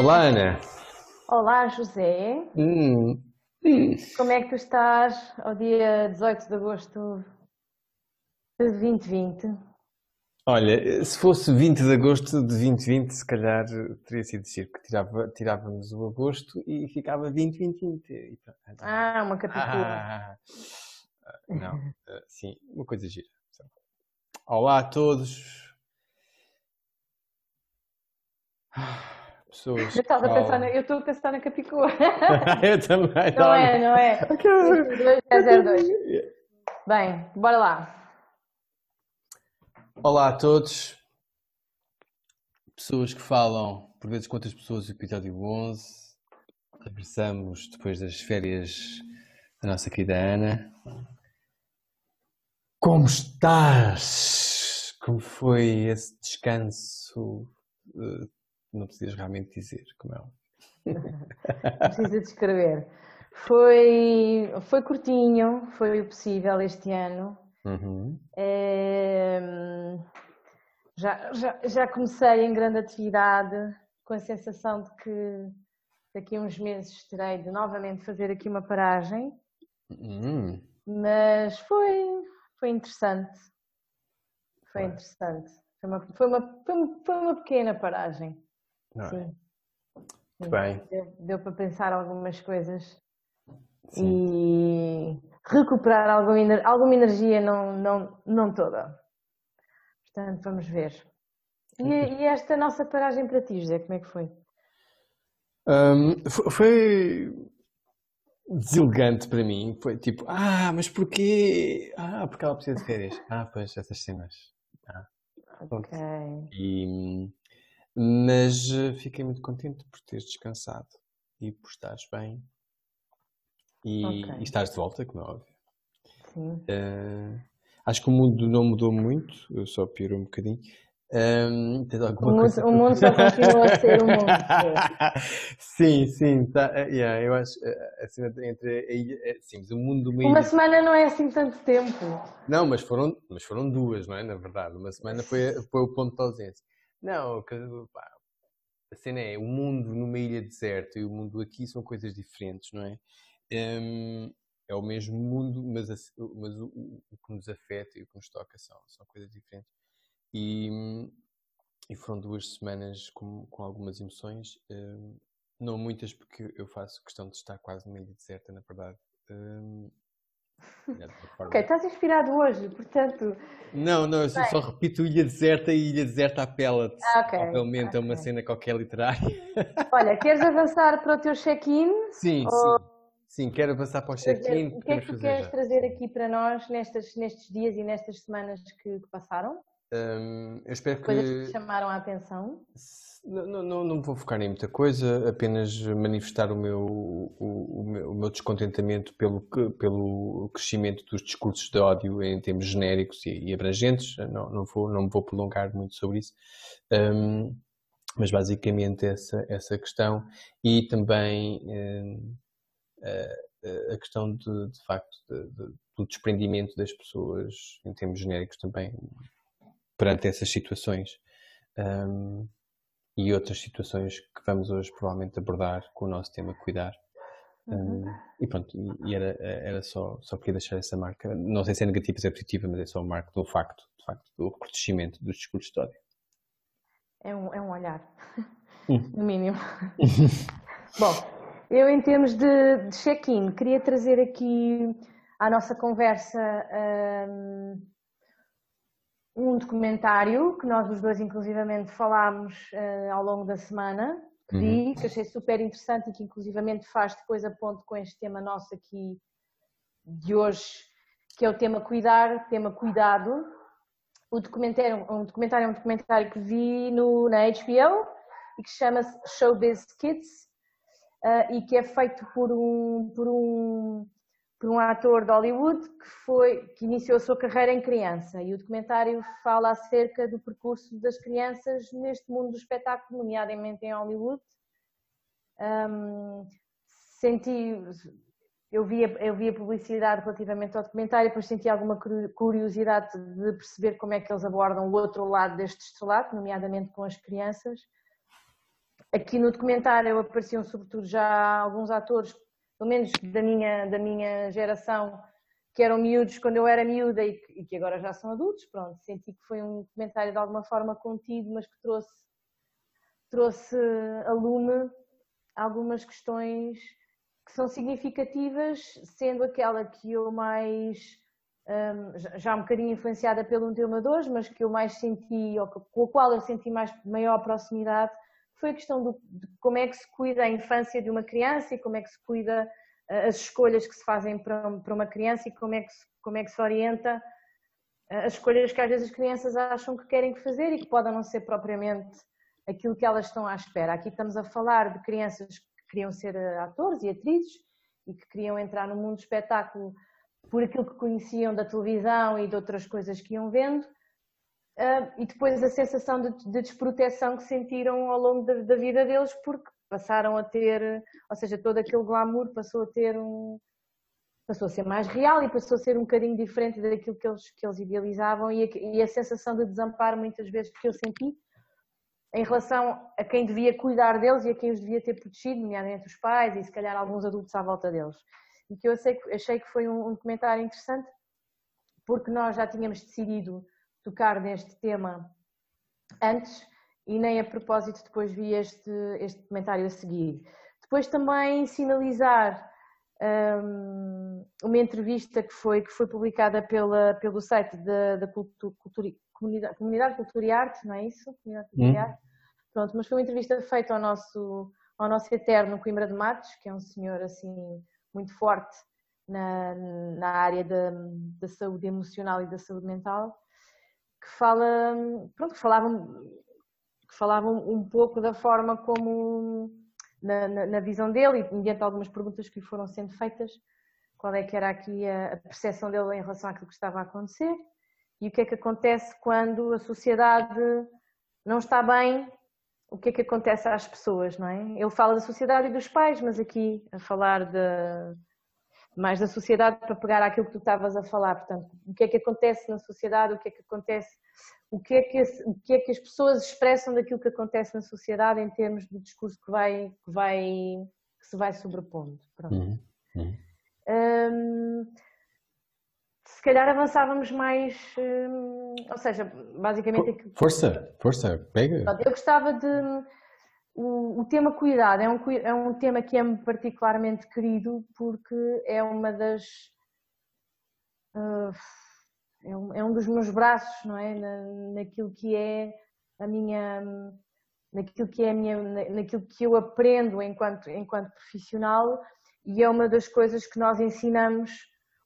Olá, Ana. Olá, José. Hum, hum. Como é que tu estás ao dia 18 de agosto de 2020? Olha, se fosse 20 de agosto de 2020, se calhar teria sido circo. Tirava, tirávamos o agosto e ficava 20, 20, 20. E pronto. Ah, uma capítulo. Ah, não, ah, sim, uma coisa gira. Olá a todos. Pessoas. Eu a pensar, na, eu estou a pensar na Capicua. Eu também. Não é, não é? não. 202. Bem, bora lá. Olá a todos. Pessoas que falam, por vezes, quantas pessoas, episódio 11. Regressamos depois das férias da nossa querida Ana. Como estás? Como foi esse descanso? Não precisas realmente dizer, como é. Precisa descrever. Foi, foi curtinho, foi o possível este ano. Uhum. Ehm, já, já, já comecei em grande atividade, com a sensação de que daqui a uns meses terei de novamente fazer aqui uma paragem, Uhum. mas foi, foi interessante. Foi interessante. Foi uma, foi, uma, foi, uma, foi uma pequena paragem. Não é? Sim. Muito bem. Deu, deu para pensar algumas coisas Sim. e recuperar alguma, alguma energia, não, não, não toda. Portanto, vamos ver. E, e esta nossa paragem para ti, José, como é que foi? Hum, fo- foi deselegante para mim. Foi tipo, ah, mas porquê? Ah, porque ela precisa de férias. Ah, pois, essas cenas. Pronto. Ok. E, mas eh, fiquei muito contente por teres descansado e por estares bem e, Ok. e estares de volta, como é óbvio. Sim. Eh, acho que o mundo não mudou muito, eu só piorou um bocadinho. Hum, tens O mundo, o mundo só continua a ser o mundo. sim, sim, tá, eh, yeah, eu acho a cena entre sim, mas o mundo de uma semana não é assim tanto tempo. Não, mas foram, mas foram duas, não é? Na verdade, uma semana foi, foi o ponto de ausência. Não, que, pá, a cena é o mundo numa ilha deserta e o mundo aqui são coisas diferentes, não é? Hum, é o mesmo mundo, mas, a- mas o, o- o que nos afeta e o que nos toca são, são coisas diferentes. E, e foram duas semanas com, com algumas emoções, hum, não muitas, porque eu faço questão de estar quase numa ilha deserta, na verdade. Hum, é de uma forma- Ok, estás inspirado hoje, portanto. não, não, eu só, só repito ilha deserta e ilha deserta apela-te. Ah, ok, Provavelmente é uma cena qualquer literária. Olha, queres avançar para o teu check-in? Sim, Oh. sim. Sim, quero avançar para o check-in. O que é que tu queres já. trazer aqui para nós nestas, nestes dias e nestas semanas que, que passaram? Hum, eu espero Coisas que que. chamaram a atenção? Não, não, não, não vou focar em muita coisa, apenas manifestar o meu, o, o meu, o meu descontentamento pelo, pelo crescimento dos discursos de ódio em termos genéricos e, e abrangentes. Não, não, vou, não me vou prolongar muito sobre isso. Hum, mas basicamente essa, essa questão e também hum, a, a questão de, de facto de- de- do desprendimento das pessoas em termos genéricos também perante essas situações. Hum, e outras situações que vamos hoje provavelmente abordar com o nosso tema cuidar. Uhum. Hum, e pronto, e- era, era só, só queria deixar essa marca. Não sei se é negativa ou se é positiva, mas é só uma marca do facto, de facto, do recrudescimento dos discursos de ódio. É um, é um olhar, Hum. no mínimo. Bom, eu em termos de, de check-in, queria trazer aqui à nossa conversa hum, um documentário que nós os dois inclusivamente falámos eh, ao longo da semana, que vi, que achei super interessante e que inclusivamente faz depois a ponto com este tema nosso aqui de hoje, que é o tema cuidar, tema cuidado. O documentário, um documentário é um documentário que vi no, na HBO e que chama-se Showbiz Kids eh, e que é feito por um, por um por um ator de Hollywood que foi que iniciou a sua carreira em criança e o documentário fala acerca do percurso das crianças neste mundo do espetáculo, nomeadamente em Hollywood. Hum, senti, eu vi, eu vi a publicidade relativamente ao documentário, depois senti alguma curi- curiosidade de perceber como é que eles abordam o outro lado deste estrelato, nomeadamente com as crianças. aqui no documentário apareciam sobretudo já alguns atores, pelo menos da minha, da minha geração, que eram miúdos quando eu era miúda e que, e que agora já são adultos, pronto, senti que foi um documentário de alguma forma contido, mas que trouxe, trouxe a lume algumas questões que são significativas, sendo aquela que eu mais um, já um bocadinho influenciada pelo um tema 2, mas que eu mais senti, ou com a qual eu senti mais, maior proximidade, foi a questão do, de como é que se cuida a infância de uma criança e como é que se cuida uh, as escolhas que se fazem para, para uma criança e como é, que se, como é que se orienta uh, as escolhas que às vezes as crianças acham que querem fazer e que podem não ser propriamente aquilo que elas estão à espera. Aqui estamos a falar de crianças que queriam ser uh, atores e atrizes e que queriam entrar no mundo do espetáculo por aquilo que conheciam da televisão e de outras coisas que iam vendo, e depois a sensação de, de, desproteção que sentiram ao longo da, da, vida deles, porque passaram a ter, ou seja, todo aquele glamour passou a ter um. passou a ser mais real e passou a ser um bocadinho diferente daquilo que eles, que eles idealizavam, e a, e a sensação de desamparo, muitas vezes, que eu senti. Em relação a quem devia cuidar deles e a quem os devia ter protegido, nomeadamente os pais e se calhar alguns adultos à volta deles e que eu achei, achei que foi um, um comentário interessante, porque nós já tínhamos decidido tocar neste tema antes e nem a propósito depois vi este, este comentário a seguir. Depois também sinalizar um, uma entrevista que foi, que foi publicada pela, pelo site da, da cultura, comunidade, comunidade Cultura e Arte, não é isso? Comunidade Cultura hum. e Arte. Pronto, mas foi uma entrevista feita ao nosso, ao nosso eterno Coimbra de Matos, que é um senhor assim muito forte na, na área da, da saúde emocional e da saúde mental, que fala, pronto, que falavam, que falavam um pouco da forma como, na, na, na, visão dele e mediante algumas perguntas que lhe foram sendo feitas, qual é que era aqui a, a percepção dele em relação àquilo que estava a acontecer e o que é que acontece quando a sociedade não está bem o que é que acontece às pessoas, não é? Ele fala da sociedade e dos pais, mas aqui a falar de, mais da sociedade para pegar aquilo que tu estavas a falar, portanto, o que é que acontece na sociedade, o que é que acontece, o que é que, o que, é que as pessoas expressam daquilo que acontece na sociedade em termos de discurso que vai, que vai, que se vai sobrepondo. Pronto. Uhum. Uhum. Um, se calhar avançávamos mais, hum, ou seja, basicamente... Força, força, pega. Eu gostava de... O, tema cuidado é um, é um tema que é-me particularmente querido porque é uma das... Uh, é, um, é um dos meus braços, não é? Na, naquilo que é a minha... Naquilo que é a minha, naquilo que eu aprendo enquanto, enquanto profissional e é uma das coisas que nós ensinamos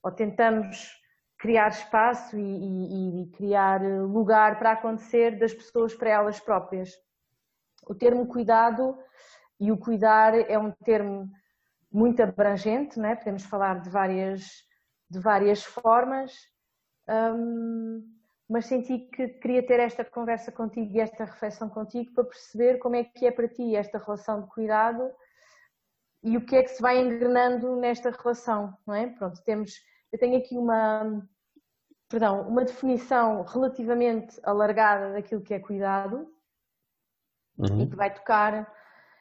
ou tentamos criar espaço e, e, e, criar lugar para acontecer das pessoas para elas próprias. O termo cuidado e o cuidar é um termo muito abrangente, não é? podemos falar de várias, de várias formas, um, mas senti que queria ter esta conversa contigo e esta reflexão contigo para perceber como é que é para ti esta relação de cuidado e o que é que se vai engrenando nesta relação, não é? Pronto, temos, eu tenho aqui uma, perdão, uma definição relativamente alargada daquilo que é cuidado uhum. e que vai tocar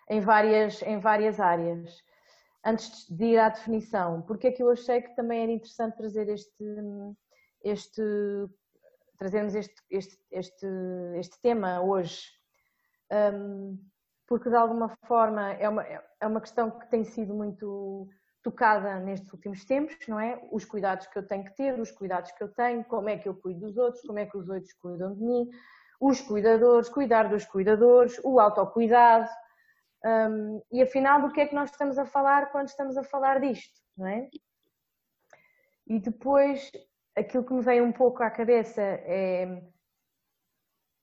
em várias, em várias áreas. Antes de ir à definição, porque é que eu achei que também era interessante trazer este, este trazermos este, este, este, este tema hoje? Um, porque de alguma forma é uma, é uma questão que tem sido muito tocada nestes últimos tempos, não é? Os cuidados que eu tenho que ter, os cuidados que eu tenho, como é que eu cuido dos outros, como é que os outros cuidam de mim, os cuidadores, cuidar dos cuidadores, o autocuidado. Um, e afinal, do que é que nós estamos a falar quando estamos a falar disto, não é? E depois, aquilo que me vem um pouco à cabeça é,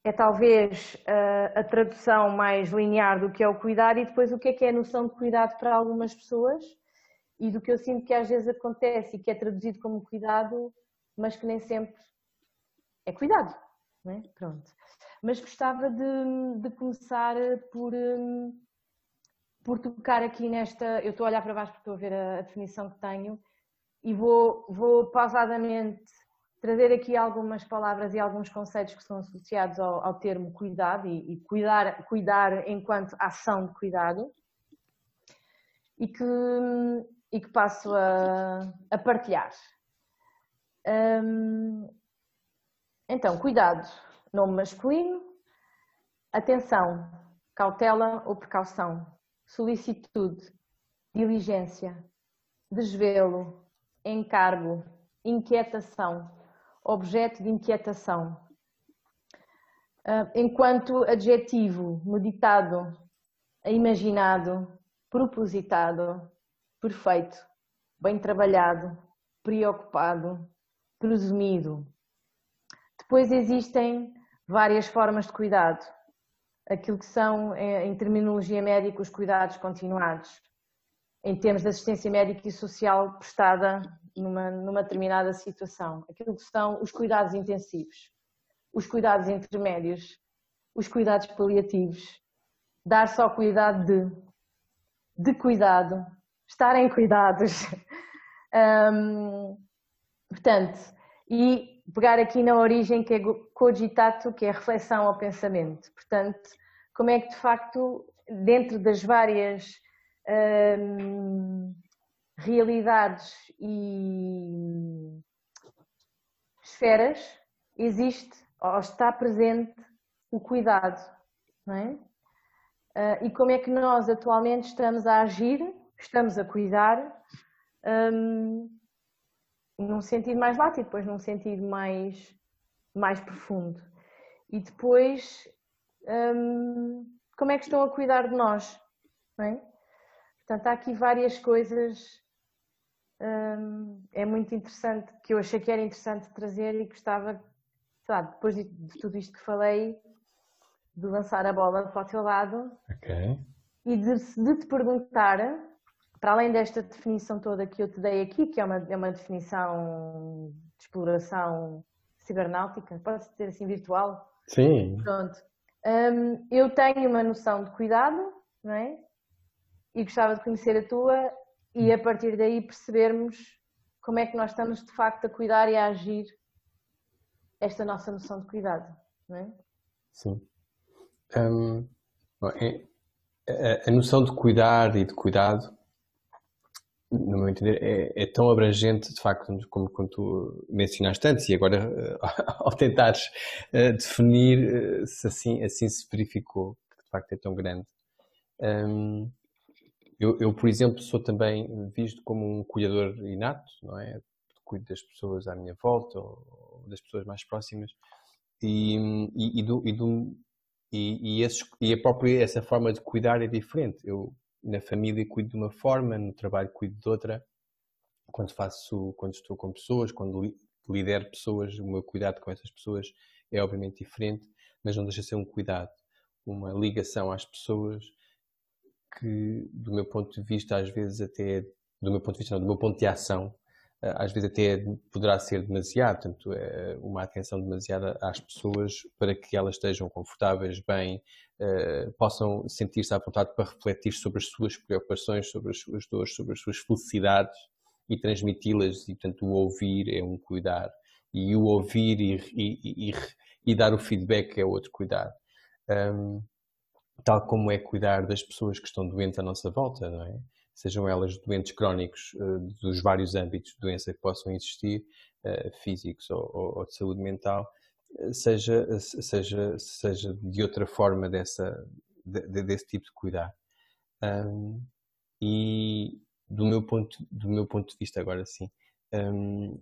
é talvez a, a tradução mais linear do que é o cuidar e depois o que é que é a noção de cuidado para algumas pessoas e do que eu sinto que às vezes acontece e que é traduzido como cuidado, mas que nem sempre é cuidado. É? Pronto. Mas gostava de, de começar por, hum, por tocar aqui nesta. Eu estou a olhar para baixo porque estou a ver a, a definição que tenho e vou, vou pausadamente trazer aqui algumas palavras e alguns conceitos que são associados ao, ao termo cuidado e, e, cuidar, cuidar enquanto ação de cuidado e que, e que passo a, a partilhar. Hum, então, cuidado, nome masculino, atenção, cautela ou precaução, solicitude, diligência, desvelo, encargo, inquietação, objeto de inquietação. Ah, enquanto adjetivo, meditado, imaginado, propositado, perfeito, bem trabalhado, preocupado, presumido. Depois existem várias formas de cuidado. Aquilo que são, eh, em terminologia médica, os cuidados continuados em termos de assistência médica e social prestada numa, numa determinada situação. Aquilo que são os cuidados intensivos, os cuidados intermédios, os cuidados paliativos, dar só cuidado de, de cuidado, estar em cuidados. portanto, e pegar aqui na origem que é cogitato, que é reflexão ao pensamento. Portanto, como é que de facto, dentro das várias realidades e esferas existe ou está presente o cuidado, não é? Uh, e como é que nós atualmente estamos a agir, estamos a cuidar um, num sentido mais lato e depois num sentido mais, mais profundo. E depois, um, como é que estão a cuidar de nós, é? Portanto, há aqui várias coisas. Hum, é muito interessante, que eu achei que era interessante trazer e gostava, sei lá, depois de, de tudo isto que falei, de lançar a bola para o teu lado okay. e de, de, te perguntar, para além desta definição toda que eu te dei aqui, que é uma, é uma definição de exploração cibernáutica, pode ser assim virtual? Sim. Pronto. Um, eu tenho uma noção de cuidado, não é? e gostava de conhecer a tua e a partir daí percebermos como é que nós estamos de facto a cuidar e a agir esta nossa noção de cuidado, não é? Sim. Um, é, a, a, noção de cuidar e de cuidado, no meu entender, é, é tão abrangente, de facto, como, como tu mencionaste antes, e agora, ao tentares uh, definir uh, se assim, assim se verificou, que de facto é tão grande. Um, eu, eu, por exemplo, sou também visto como um cuidador inato, não é? Cuido das pessoas à minha volta ou das pessoas mais próximas e, e, e, do, e, do, e, esses, e a própria essa forma de cuidar é diferente. Eu na família cuido de uma forma, no trabalho cuido de outra. Quando faço, quando estou com pessoas, quando lidero pessoas, o meu cuidado com essas pessoas é obviamente diferente, mas não deixa de ser um cuidado, uma ligação às pessoas que, do meu ponto de vista, às vezes até, do meu ponto de vista, não, do meu ponto de ação, às vezes até poderá ser demasiado, portanto, é uma atenção demasiada às pessoas para que elas estejam confortáveis, bem, eh, possam sentir-se à vontade para refletir sobre as suas preocupações, sobre as suas dores, sobre as suas felicidades e transmiti-las, e portanto o ouvir é um cuidar, e o ouvir e, e, e, e dar o feedback é outro cuidar. Um, tal como é cuidar das pessoas que estão doentes à nossa volta, não é? Sejam elas doentes crónicos uh, dos vários âmbitos de doença que possam existir, uh, físicos ou, de saúde mental, uh, seja, seja, seja de outra forma dessa, de, desse tipo de cuidar. Um, e do meu, ponto, do meu ponto de vista, agora sim, um,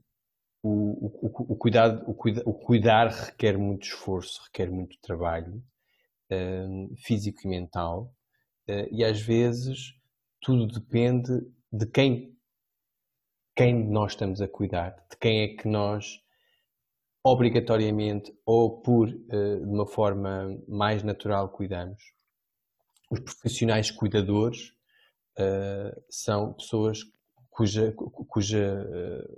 o, o, o, cuidado, o, cuida, o cuidar requer muito esforço, requer muito trabalho, uh, físico e mental, uh, e às vezes tudo depende de quem, quem nós estamos a cuidar, de quem é que nós obrigatoriamente ou por uh, de uma forma mais natural cuidamos. Os profissionais cuidadores uh, são pessoas cuja, cuja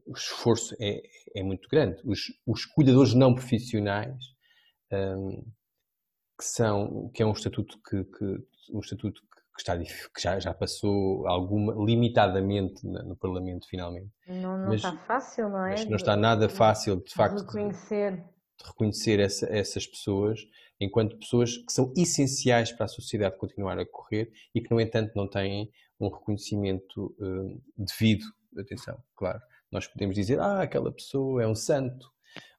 uh, esforço é, é muito grande. Os, os cuidadores não profissionais que são que é um estatuto que, que um estatuto que está, que já, já passou alguma, limitadamente no Parlamento, finalmente. Não, não mas, está fácil, não é? Mas não está nada fácil, de facto, reconhecer, de, de reconhecer essa, essas pessoas enquanto pessoas que são essenciais para a sociedade continuar a correr e que, no entanto, não têm um reconhecimento uh, devido. Atenção, claro. Nós podemos dizer, ah, aquela pessoa é um santo,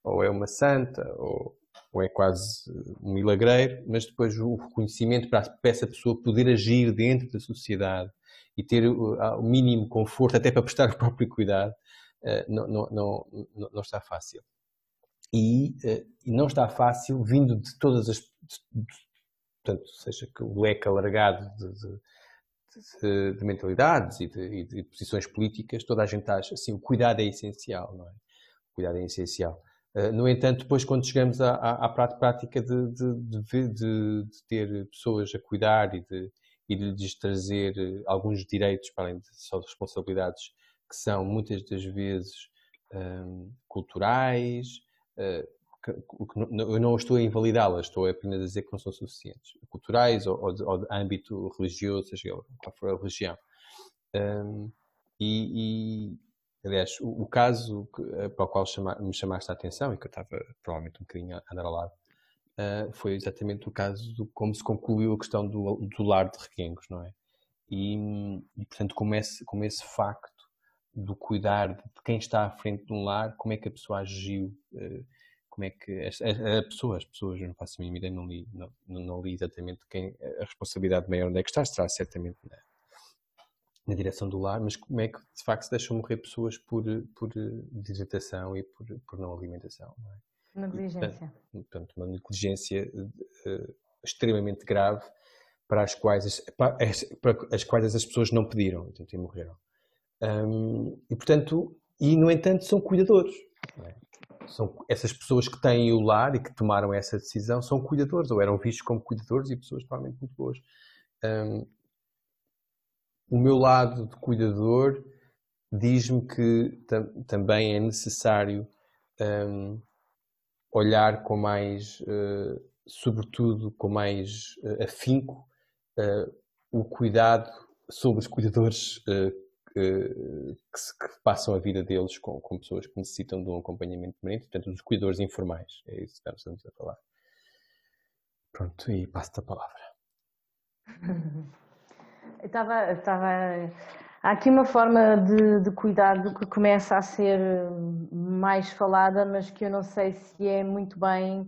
ou é uma santa, ou ou é quase um milagreiro, mas depois o reconhecimento para essa pessoa poder agir dentro da sociedade e ter o mínimo conforto, até para prestar o próprio cuidado, eh, não, não, não, não está fácil. E, eh, e, não está fácil vindo de todas as. portanto, seja que o leque alargado de, de, de, de mentalidades e de, de, posições políticas, toda a gente acha assim: o cuidado é essencial, não é? O cuidado é essencial. Eh, no entanto, depois, quando chegamos à, à, à prática de, de, de, de, ter pessoas a cuidar e de, e de lhes trazer eh, alguns direitos, para além de só de responsabilidades, que são muitas das vezes um, ehm, culturais, uh, que, que, eu não estou a invalidá-las, estou apenas a dizer que não são suficientes. Culturais ou, ou, ou de, âmbito religioso, seja qual for a religião. Um, ehm, e, Aliás, o, o caso que, eh, para o qual chama, me chamaste a atenção e que eu estava provavelmente um bocadinho a andar ao lado, uh, foi exatamente o caso de como se concluiu a questão do, do lar de Requengos, não é? E, e, portanto, como esse, como esse facto do cuidar de quem está à frente de um lar, como é que a pessoa agiu, uh, como é que a, pessoa, as pessoas, não faço a mínima ideia, não li, não, não li exatamente quem, a responsabilidade maior onde é que está, estará certamente na, direção do lar, mas como é que de facto se deixam morrer pessoas por, por desidratação e por, por não alimentação? Não é? Negligência. E, portanto, uma negligência uh, extremamente grave para as quais para as, para as quais as pessoas não pediram portanto, e morreram. Um, e portanto, e no entanto são cuidadores. É? São essas pessoas que têm o lar e que tomaram essa decisão são cuidadores ou eram vistos como cuidadores e pessoas provavelmente muito boas. Um, o meu lado de cuidador diz-me que tam também é necessário um, olhar com mais, uh, sobretudo com mais uh, afinco, uh, o cuidado sobre os cuidadores que, que, passam a vida deles com, com, pessoas que necessitam de um acompanhamento permanente, portanto, os cuidadores informais. É isso que estamos a falar. Pronto, e passo-te a palavra. Estava, estava... Há aqui uma forma de, de, cuidado que começa a ser mais falada, mas que eu não sei se é muito bem,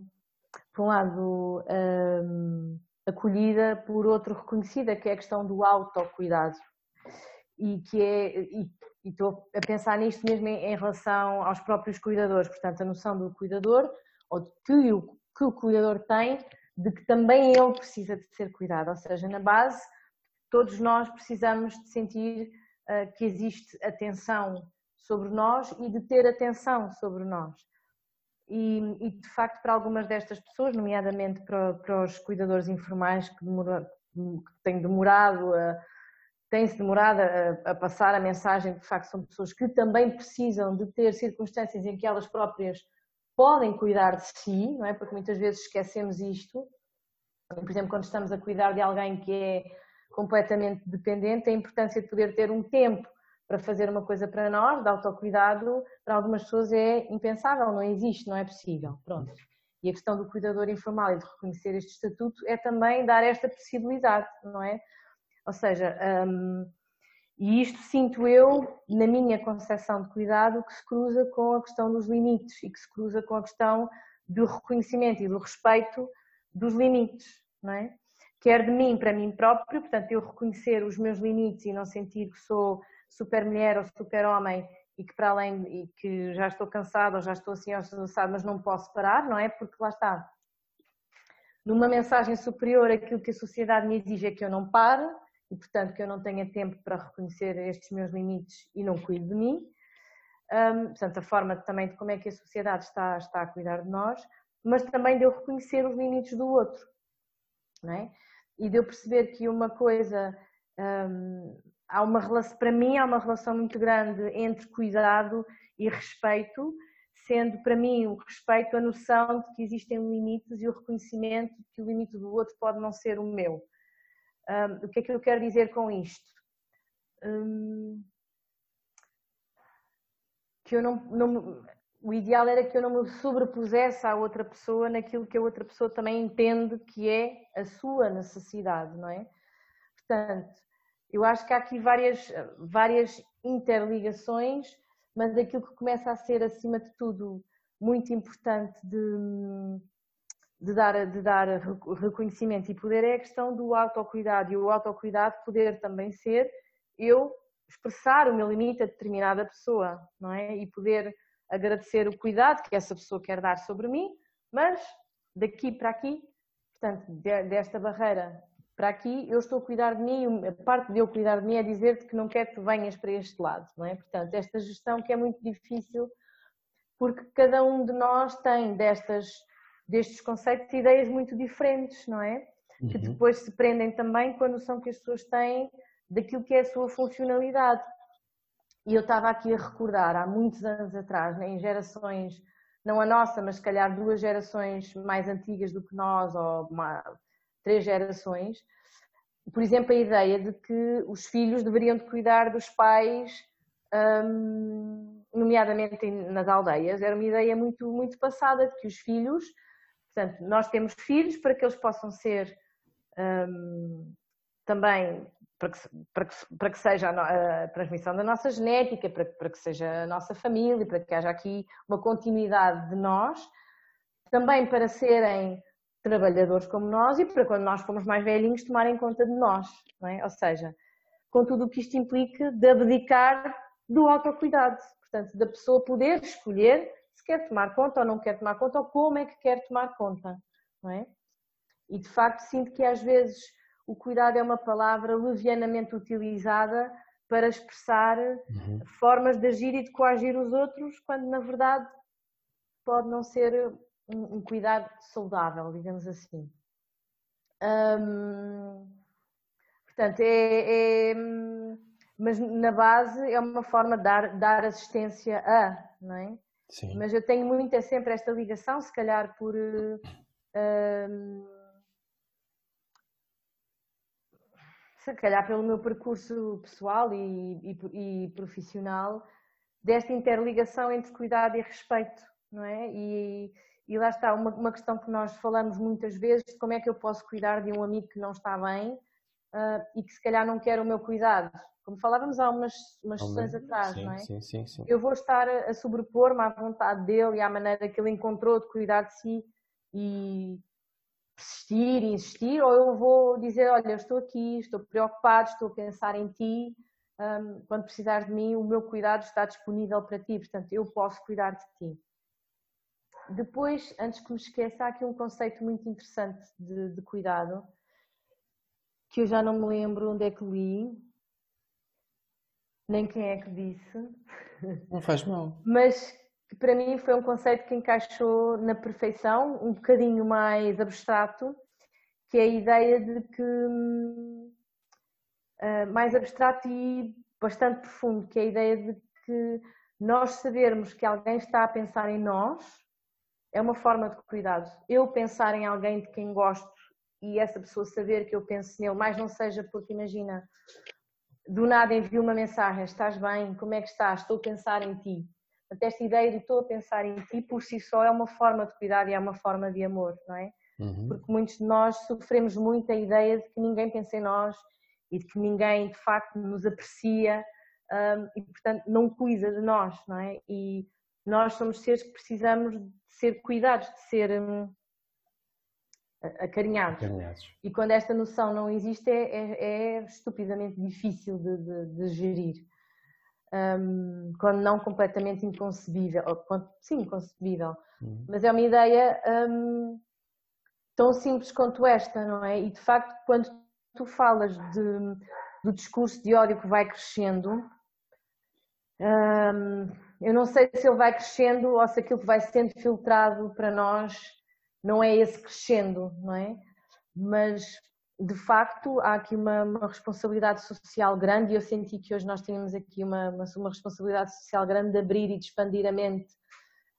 por um lado, um, acolhida, por outro, reconhecida, que é a questão do autocuidado. E que é, e, e estou a pensar nisto mesmo em, em, relação aos próprios cuidadores, portanto, a noção do cuidador, ou que que o cuidador tem, de que também ele precisa de ser cuidado, ou seja, na base todos nós precisamos de sentir uh, que existe atenção sobre nós e de ter atenção sobre nós. E, e de facto, para algumas destas pessoas, nomeadamente para, para os cuidadores informais que, demora, que têm demorado a têm-se demorado a, a, passar a mensagem de facto são pessoas que também precisam de ter circunstâncias em que elas próprias podem cuidar de si, não é? Porque muitas vezes esquecemos isto. Por exemplo, quando estamos a cuidar de alguém que é completamente dependente, a importância de poder ter um tempo para fazer uma coisa para nós, de autocuidado, para algumas pessoas é impensável, não existe, não é possível. Pronto. E a questão do cuidador informal e de reconhecer este estatuto é também dar esta possibilidade, não é? Ou seja, hum, e isto sinto eu, na minha concepção de cuidado, que se cruza com a questão dos limites e que se cruza com a questão do reconhecimento e do respeito dos limites, não é? Quer de mim para mim próprio, portanto, eu reconhecer os meus limites e não sentir que sou super mulher ou super homem e que para além e que já estou cansada ou já estou assim cansada, mas não posso parar, não é? Porque lá está. Numa mensagem superior, aquilo que a sociedade me exige é que eu não pare e, portanto, que eu não tenha tempo para reconhecer estes meus limites e não cuido de mim. Um, portanto, a forma também de como é que a sociedade está, está a cuidar de nós, mas também de eu reconhecer os limites do outro, não é? E de eu perceber que uma coisa, um, há uma relação, para mim há uma relação muito grande entre cuidado e respeito, sendo para mim o respeito a noção de que existem limites e o reconhecimento de que o limite do outro pode não ser o meu. Um, o que é que eu quero dizer com isto? Um, que eu não, não, o ideal era que eu não me sobrepusesse à outra pessoa naquilo que a outra pessoa também entende que é a sua necessidade, não é? Portanto, eu acho que há aqui várias, várias interligações, mas aquilo que começa a ser, acima de tudo, muito importante de, de, dar, de dar reconhecimento e poder é a questão do autocuidado. E o autocuidado poder também ser eu expressar o meu limite a determinada pessoa, não é? E poder agradecer o cuidado que essa pessoa quer dar sobre mim, mas daqui para aqui, portanto, desta barreira para aqui, eu estou a cuidar de mim, a parte de eu cuidar de mim é dizer-te que não quero que tu venhas para este lado, não é? Portanto, esta gestão que é muito difícil, porque cada um de nós tem destas, destes conceitos e ideias muito diferentes, não é? Uhum. Que depois se prendem também com a noção que as pessoas têm daquilo que é a sua funcionalidade. E eu estava aqui a recordar, há muitos anos atrás, né, em gerações, não a nossa, mas se calhar duas gerações mais antigas do que nós, ou uma, três gerações, por exemplo, a ideia de que os filhos deveriam de cuidar dos pais, hum, nomeadamente nas aldeias, era uma ideia muito, muito passada de que os filhos, portanto, nós temos filhos para que eles possam ser hum, também para que, para que, para que seja a, a, transmissão da nossa genética, para, para que seja a nossa família, para que haja aqui uma continuidade de nós, também para serem trabalhadores como nós e para quando nós formos mais velhinhos tomarem conta de nós, é? Ou seja, com tudo o que isto implica de abdicar do autocuidado, portanto, da pessoa poder escolher se quer tomar conta ou não quer tomar conta ou como é que quer tomar conta, é? E de facto sinto que às vezes o cuidado é uma palavra levianamente utilizada para expressar uhum. formas de agir e de coagir os outros, quando na verdade pode não ser um, um cuidado saudável, digamos assim. Hum, portanto, é, é, mas na base é uma forma de dar, dar assistência a, não é? Sim. Mas eu tenho muito, é sempre esta ligação, se calhar por. Hum, se calhar pelo meu percurso pessoal e, e, e, profissional, desta interligação entre cuidado e respeito, não é? E, e lá está, uma, uma, questão que nós falamos muitas vezes, de como é que eu posso cuidar de um amigo que não está bem uh, e que se calhar não quer o meu cuidado. Como falávamos há umas, umas sessões atrás, sim, não é? Sim, sim, sim. Eu vou estar a sobrepor-me à vontade dele e à maneira que ele encontrou de cuidar de si e persistir, insistir, ou eu vou dizer, olha, eu estou aqui, estou preocupado, estou a pensar em ti, um, quando precisares de mim, o meu cuidado está disponível para ti, portanto, eu posso cuidar de ti. Depois, antes que me esqueça, há aqui um conceito muito interessante de, de cuidado, que eu já não me lembro onde é que li, nem quem é que disse. Não faz mal. Mas que para mim foi um conceito que encaixou na perfeição, um bocadinho mais abstrato, que é a ideia de que uh, mais abstrato e bastante profundo, que é a ideia de que nós sabermos que alguém está a pensar em nós é uma forma de cuidado. Eu pensar em alguém de quem gosto e essa pessoa saber que eu penso nele, mais não seja porque imagina, do nada envio uma mensagem, estás bem, como é que estás, estou a pensar em ti. Portanto, esta ideia de estou a pensar em ti por si só é uma forma de cuidado e é uma forma de amor, não é? Uhum. Porque muitos de nós sofremos muito a ideia de que ninguém pensa em nós e de que ninguém de facto nos aprecia um, e portanto não cuida de nós, não é? E nós somos seres que precisamos de ser cuidados, de ser um, acarinhados. acarinhados. E quando esta noção não existe é, é, é estupidamente difícil de, de, de gerir um, quando não completamente inconcebível, quando, sim, inconcebível, uhum. mas é uma ideia um, tão simples quanto esta, não é? E de facto, quando tu falas de, do discurso de ódio que vai crescendo, um, eu não sei se ele vai crescendo ou se aquilo que vai sendo filtrado para nós não é esse crescendo, não é? Mas de facto, há aqui uma, uma, responsabilidade social grande e eu senti que hoje nós tínhamos aqui uma, uma, uma responsabilidade social grande de abrir e de expandir a mente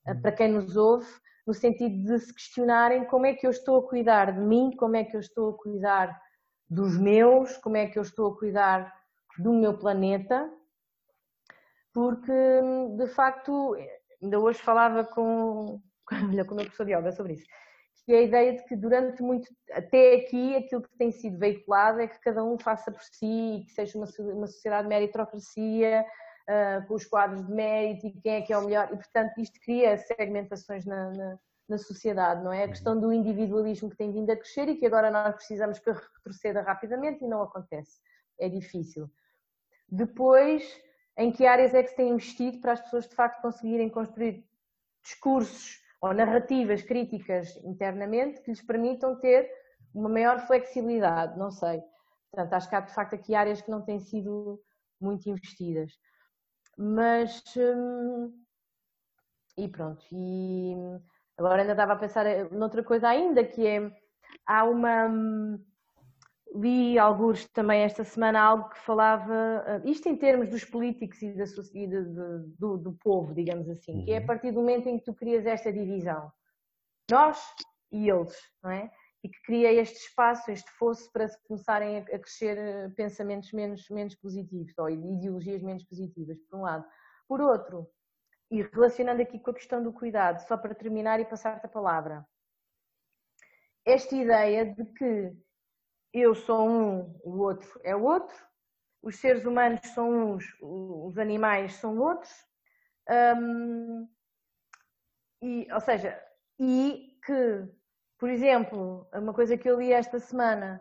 uh, para quem nos ouve, no sentido de se questionarem como é que eu estou a cuidar de mim, como é que eu estou a cuidar dos meus, como é que eu estou a cuidar do meu planeta, porque de facto, ainda hoje falava com, com o meu professor de yoga sobre isso, é a ideia de que durante muito, até aqui, aquilo que tem sido veiculado é que cada um faça por si, que seja uma, uma sociedade de meritocracia, uh, com os quadros de mérito e quem é que é o melhor, e portanto isto cria segmentações na, na, na sociedade, não é? A questão do individualismo que tem vindo a crescer e que agora nós precisamos que retroceda rapidamente e não acontece, é difícil. Depois, em que áreas é que se tem investido para as pessoas de facto conseguirem construir discursos ou narrativas críticas internamente que lhes permitam ter uma maior flexibilidade, não sei. Portanto, acho que há de facto aqui áreas que não têm sido muito investidas. Mas. Hum, e pronto. E agora ainda estava a pensar noutra coisa ainda, que é. Há uma. Hum, li alguns também esta semana algo que falava, eh, isto em termos dos políticos e, da, e de, do, do, povo, digamos assim, uhum. que é a uhum. partir do momento em que tu crias esta divisão, nós e eles, não é? E que cria este espaço, este fosso para se começarem a, a crescer eh, pensamentos menos, menos positivos, ou ideologias menos positivas, por um lado. Por outro, e relacionando aqui com a questão do cuidado, só para terminar e passar-te a palavra, esta ideia de que eu sou um, o outro é o outro, os seres humanos são uns, os animais são outros, um, e, ou seja, e que, por exemplo, uma coisa que eu li esta semana,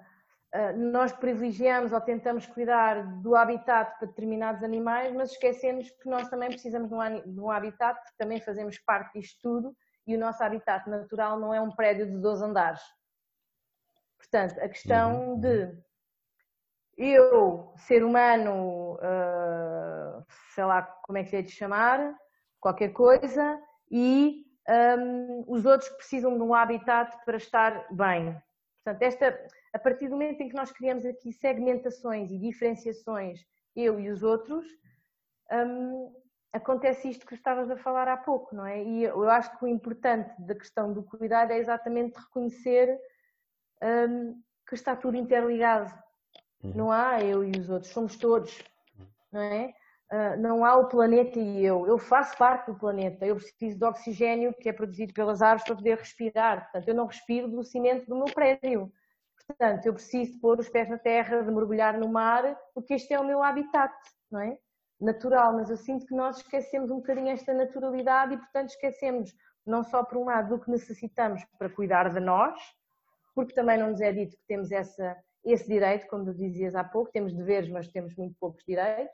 uh, nós privilegiamos ou tentamos cuidar do habitat para determinados animais, mas esquecemos que nós também precisamos de um, habitat, porque também fazemos parte disto tudo, e o nosso habitat natural não é um prédio de 12 andares Portanto, a questão uhum. de eu, ser humano, uh, sei lá como é que lhe de chamar, qualquer coisa, e um, os outros que precisam de um habitat para estar bem. Portanto, esta, a partir do momento em que nós criamos aqui segmentações e diferenciações, eu e os outros, um, acontece isto que estavas a falar há pouco, não é? E eu acho que o importante da questão do cuidado é exatamente reconhecer um, que está tudo interligado. Uhum. Não há eu e os outros, somos todos, não é? Uh, não há o planeta e eu. Eu faço parte do planeta. Eu preciso de oxigênio que é produzido pelas árvores para poder respirar. Portanto, eu não respiro do cimento do meu prédio. Portanto, eu preciso de pôr os pés na terra, de mergulhar no mar, porque este é o meu habitat, não é? Natural. Mas eu sinto que nós esquecemos um bocadinho esta naturalidade e, portanto, esquecemos não só por um lado do que necessitamos para cuidar de nós, porque também não nos é dito que temos essa, esse direito, como dizias há pouco, temos deveres, mas temos muito poucos direitos.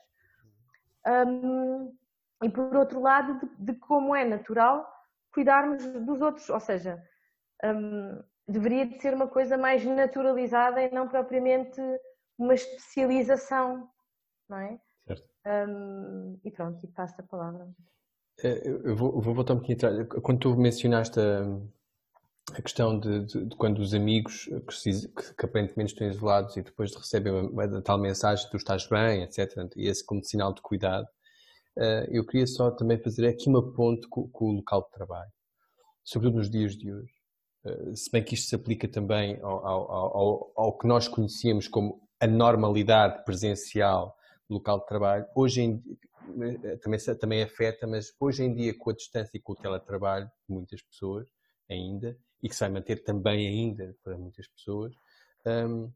Um, e por outro lado, de, de, como é natural cuidarmos dos outros, ou seja, um, deveria de ser uma coisa mais naturalizada e não propriamente uma especialização, não é? Certo. Um, e pronto, e passo a palavra. É, eu vou, vou voltar um bocadinho atrás. Quando tu mencionaste a, a questão de, de, de, quando os amigos que, que, aparentemente estão isolados e depois recebem uma, uma, tal mensagem tu estás bem, etc. E esse como sinal de cuidado. Uh, eu queria só também fazer aqui uma ponte com, com o local de trabalho, sobretudo nos dias de hoje. Uh, se bem que isto se aplica também ao, ao, ao, ao, que nós conhecíamos como a normalidade presencial do local de trabalho, hoje em, eh, também, também afeta, mas hoje em dia com a distância e com o teletrabalho de muitas pessoas ainda, e que se vai manter também ainda para muitas pessoas, um,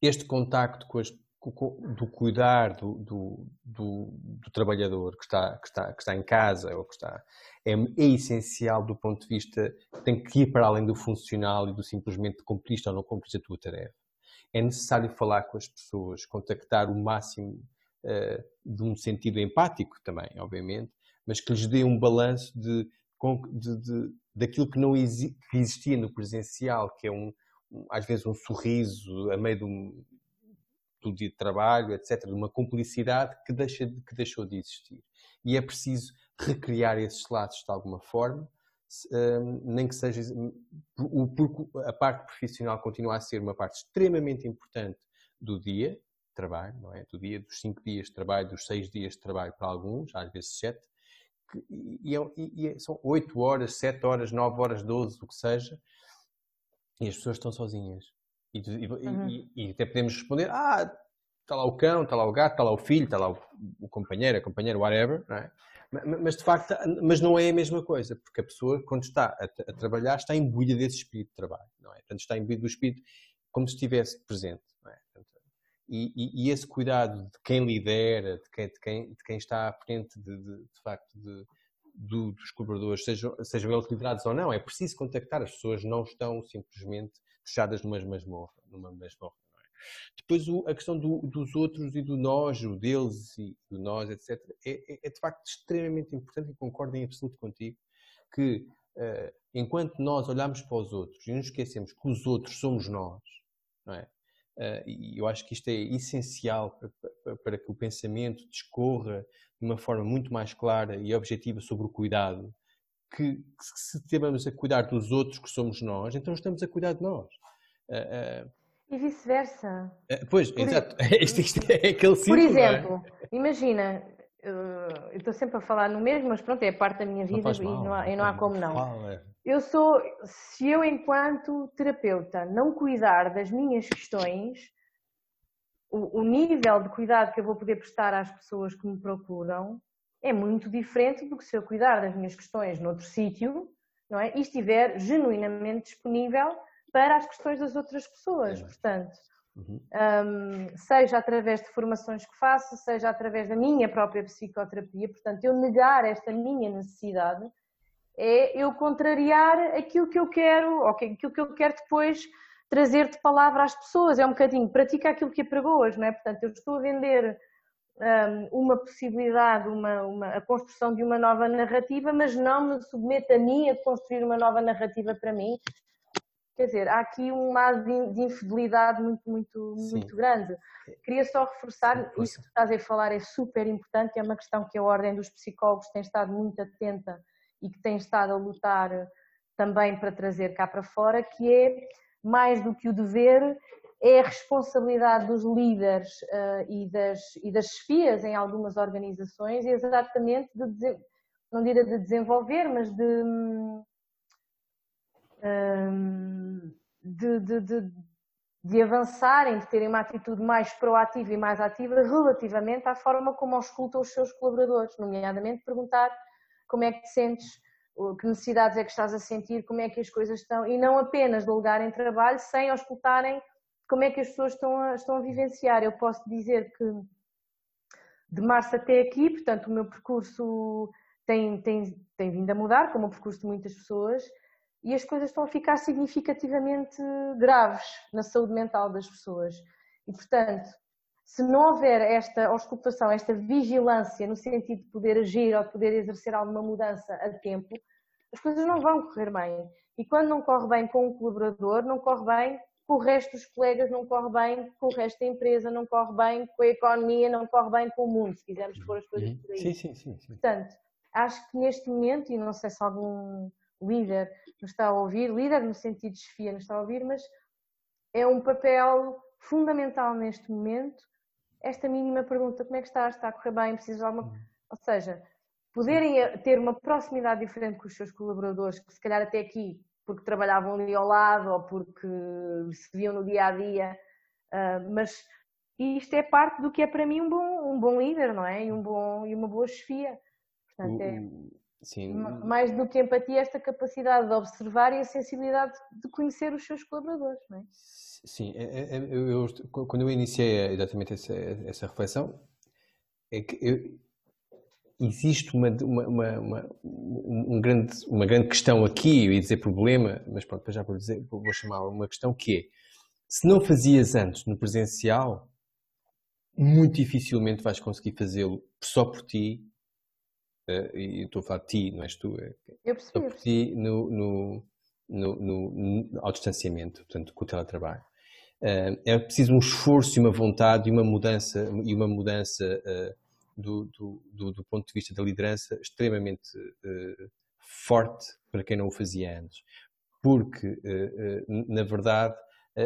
este contacto com as, com, do cuidar do, do, do, do, trabalhador que está, que, está, que está em casa ou que está é, é, essencial do ponto de vista tem que ir para além do funcional e do simplesmente cumpriste ou não cumpriste a tua tarefa. É necessário falar com as pessoas, contactar o máximo uh, de um sentido empático também, obviamente, mas que lhes dê um balanço de, de, de daquilo que não existia no presencial, que é um, às vezes um sorriso a meio um, do dia de trabalho, etc., de uma cumplicidade que, deixa, que deixou de existir. E é preciso recriar esses laços de alguma forma, hum, nem que seja. a parte profissional continua a ser uma parte extremamente importante do dia de trabalho, não é? Do dia, dos cinco dias de trabalho, dos seis dias de trabalho para alguns, às vezes sete, e, é e, e, são 8 horas, 7 horas, 9 horas, 12, o que seja, e as pessoas estão sozinhas. E, uhum. e, até podemos responder, ah, está lá o cão, está lá o gato, está lá o filho, está lá o, o companheiro, a companheira, whatever, não é? Mas de facto, mas não é a mesma coisa, porque a pessoa, quando está a, a trabalhar, está imbuída desse espírito de trabalho, não é? Portanto, está imbuído do espírito como se estivesse presente, não é? Portanto, e, e, e, esse cuidado de quem lidera, de quem, de quem, de quem está à frente, de, de, de facto, de, do, dos colaboradores, sejam, sejam eles liderados ou não, é preciso contactar, as pessoas não estão simplesmente fechadas numa masmorra. Numa masmorra depois o, a questão do, dos outros e do nós, o deles e do nós, etc., é, é, é de facto extremamente importante e concordo em absoluto contigo que uh, enquanto nós olhamos para os outros e nos esquecemos que os outros somos nós, não é? Uh, e eu acho que isto é essencial para, para, que o pensamento discorra de uma forma muito mais clara e objetiva sobre o cuidado, que, que se estivermos a cuidar dos outros que somos nós, então estamos a cuidar de nós. Uh, e vice-versa. Pois, Por exato. Isto, isto, é aquele ciclo, Por é? exemplo, é? imagina, eu estou sempre a falar no mesmo, mas pronto, é parte da minha vida não e, não há, e não há como não. Eu sou, se eu enquanto terapeuta não cuidar das minhas questões, o, o nível de cuidado que eu vou poder prestar às pessoas que me procuram é muito diferente do que se eu cuidar das minhas questões noutro sítio, não é? E estiver genuinamente disponível para as questões das outras pessoas. É. Portanto, uhum. um, seja através de formações que faço, seja através da minha própria psicoterapia. Portanto, eu negar esta minha necessidade é eu contrariar aquilo que eu quero, ou aquilo que eu quero depois trazer de palavra às pessoas. É um bocadinho, pratica aquilo que é para boas, não é? Portanto, eu estou a vender um, uma possibilidade, uma, uma, a construção de uma nova narrativa, mas não me submeto a mim a construir uma nova narrativa para mim, Quer dizer, há aqui um lado de infidelidade muito, muito, muito grande. Queria só reforçar, isso que estás a falar é super importante, é uma questão que a Ordem dos Psicólogos tem estado muito atenta e que tem estado a lutar também para trazer cá para fora, que é, mais do que o dever, é a responsabilidade dos líderes uh, e, das, e das chefias em algumas organizações, exatamente de, não diria de desenvolver, mas de hum, de, de, de, de avançarem, de terem uma atitude mais proativa e mais ativa relativamente à forma como auscultam os seus colaboradores, nomeadamente perguntar como é que te sentes, que necessidades é que estás a sentir, como é que as coisas estão, e não apenas delegar em trabalho sem auscultarem como é que as pessoas estão a, estão a vivenciar. Eu posso dizer que de março até aqui, portanto, o meu percurso tem, tem, tem vindo a mudar, como o percurso de muitas pessoas, e as coisas estão a ficar significativamente graves na saúde mental das pessoas. E, portanto, se não houver esta auscultação, esta vigilância no sentido de poder agir ou de poder exercer alguma mudança a tempo, as coisas não vão correr bem. E quando não corre bem com um colaborador, não corre bem com o resto dos colegas, não corre bem com o resto da empresa, não corre bem com a economia, não corre bem com o mundo, se quisermos pôr as coisas por aí. Sim, sim, sim. sim. Portanto, acho que neste momento, e não sei se algum líder nos está a ouvir, líder no sentido de chefia nos está a ouvir, mas é um papel fundamental neste momento esta mínima pergunta, como é que estás? Está a correr bem? Precisas de alguma... Uhum. Ou seja, poderem ter uma proximidade diferente com os seus colaboradores, que se calhar até aqui, porque trabalhavam ali ao lado ou porque se viam no dia a dia, uh, mas isto é parte do que é para mim um bom, um bom líder, não é? E, um bom, e uma boa chefia. Portanto, é... Sim. Mais do que empatia, esta capacidade de observar e a sensibilidade de conhecer os seus colaboradores, não é? Sim, é, é, é, eu, eu, quando eu iniciei exatamente essa, essa reflexão, é que eu, existe uma, uma, uma, um grande, uma grande questão aqui, eu ia dizer problema, mas pronto, já vou, dizer, vou chamar uma questão que é, se não fazias antes no presencial, muito dificilmente vais conseguir fazê-lo só por ti uh, e estou a falar de ti, não és tu, é, eu percebi, por ti no, no, no, no, ao distanciamento, portanto, com o teletrabalho. Uh, é preciso um esforço e uma vontade e uma mudança, e uma mudança uh, do, do, do, do, ponto de vista da liderança extremamente forte para quem não o fazia antes. Porque, na verdade,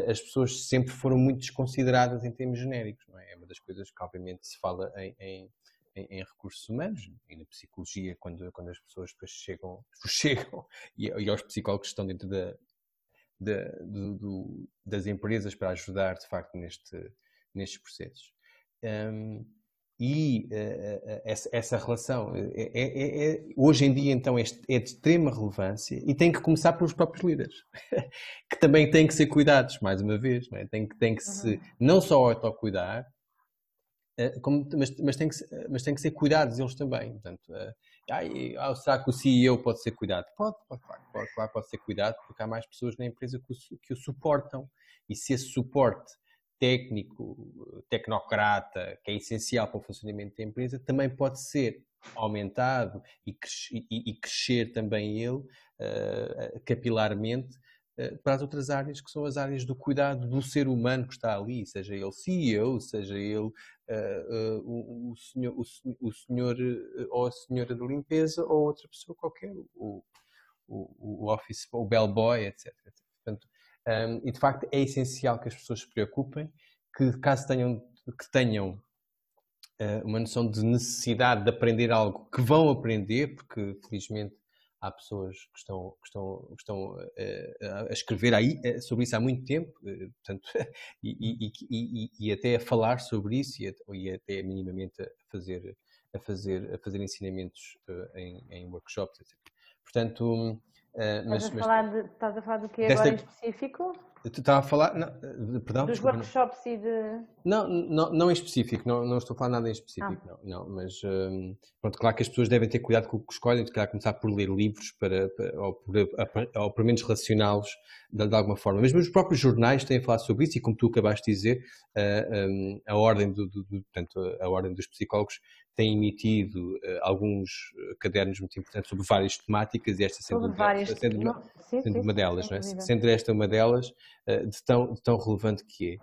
as pessoas sempre foram muito desconsideradas em termos genéricos. Não é? é uma das coisas que, obviamente, se fala em, em em, em, recursos humanos e na psicologia, quando, quando as pessoas depois chegam, chegam e, e aos psicólogos que estão dentro da, de, do, das empresas para ajudar, de facto, neste, nestes processos. Um, e uh, essa, essa, relação é, é, é, hoje em dia então é, é, de extrema relevância e tem que começar pelos próprios líderes que também têm que ser cuidados mais uma vez não é? tem que tem que se uhum. não só autocuidar uh, como, mas, mas, tem que, mas tem que ser cuidados eles também portanto uh, ah, será que o CEO pode ser cuidado? Pode, pode, pode, pode, ser cuidado porque há mais pessoas na empresa que o, que o suportam e se esse suporte técnico, tecnocrata, que é essencial para o funcionamento da empresa, também pode ser aumentado e, crescer, e, e crescer também ele uh, capilarmente para as outras áreas, que são as áreas do cuidado do ser humano que está ali, seja ele CEO, seja ele uh, o, o, senhor, o, o, senhor ou a senhora de limpeza ou outra pessoa qualquer, o, o, office, o bellboy, etc. Portanto, um, e de facto é essencial que as pessoas se preocupem, que caso tenham, que tenham uh, uma noção de necessidade de aprender algo, que vão aprender, porque felizmente há pessoas que estão, que estão, que estão uh, a escrever aí, uh, sobre isso há muito tempo, portanto, e, e, e, e, até a falar sobre isso e, até minimamente a fazer, a fazer, a fazer ensinamentos em, em workshops, etc. Portanto, mas, estás, a falar de, estás a falar do que agora em específico? Tu estava a falar, não, eh, perdão? Dos desculpa, workshops não. e de... Não, não, não em específico, não, não estou a falar nada em específico, ah. não, não, mas um, pronto, claro que as pessoas devem ter cuidado com o que escolhem, de calhar começar por ler livros para, para ou, por, ou pelo menos relacioná-los de, de, alguma forma. Mas, mas os próprios jornais têm a falar sobre isso e como tu acabaste de dizer, uh, um, a, ordem do, do, do, portanto, a ordem dos psicólogos tem emitido uh, alguns eh, cadernos muito importantes sobre várias temáticas e esta sendo, uma, várias... sendo, uma, sim, sendo sim, uma delas, não é? sendo esta uma delas, uh, de, tão, de tão relevante que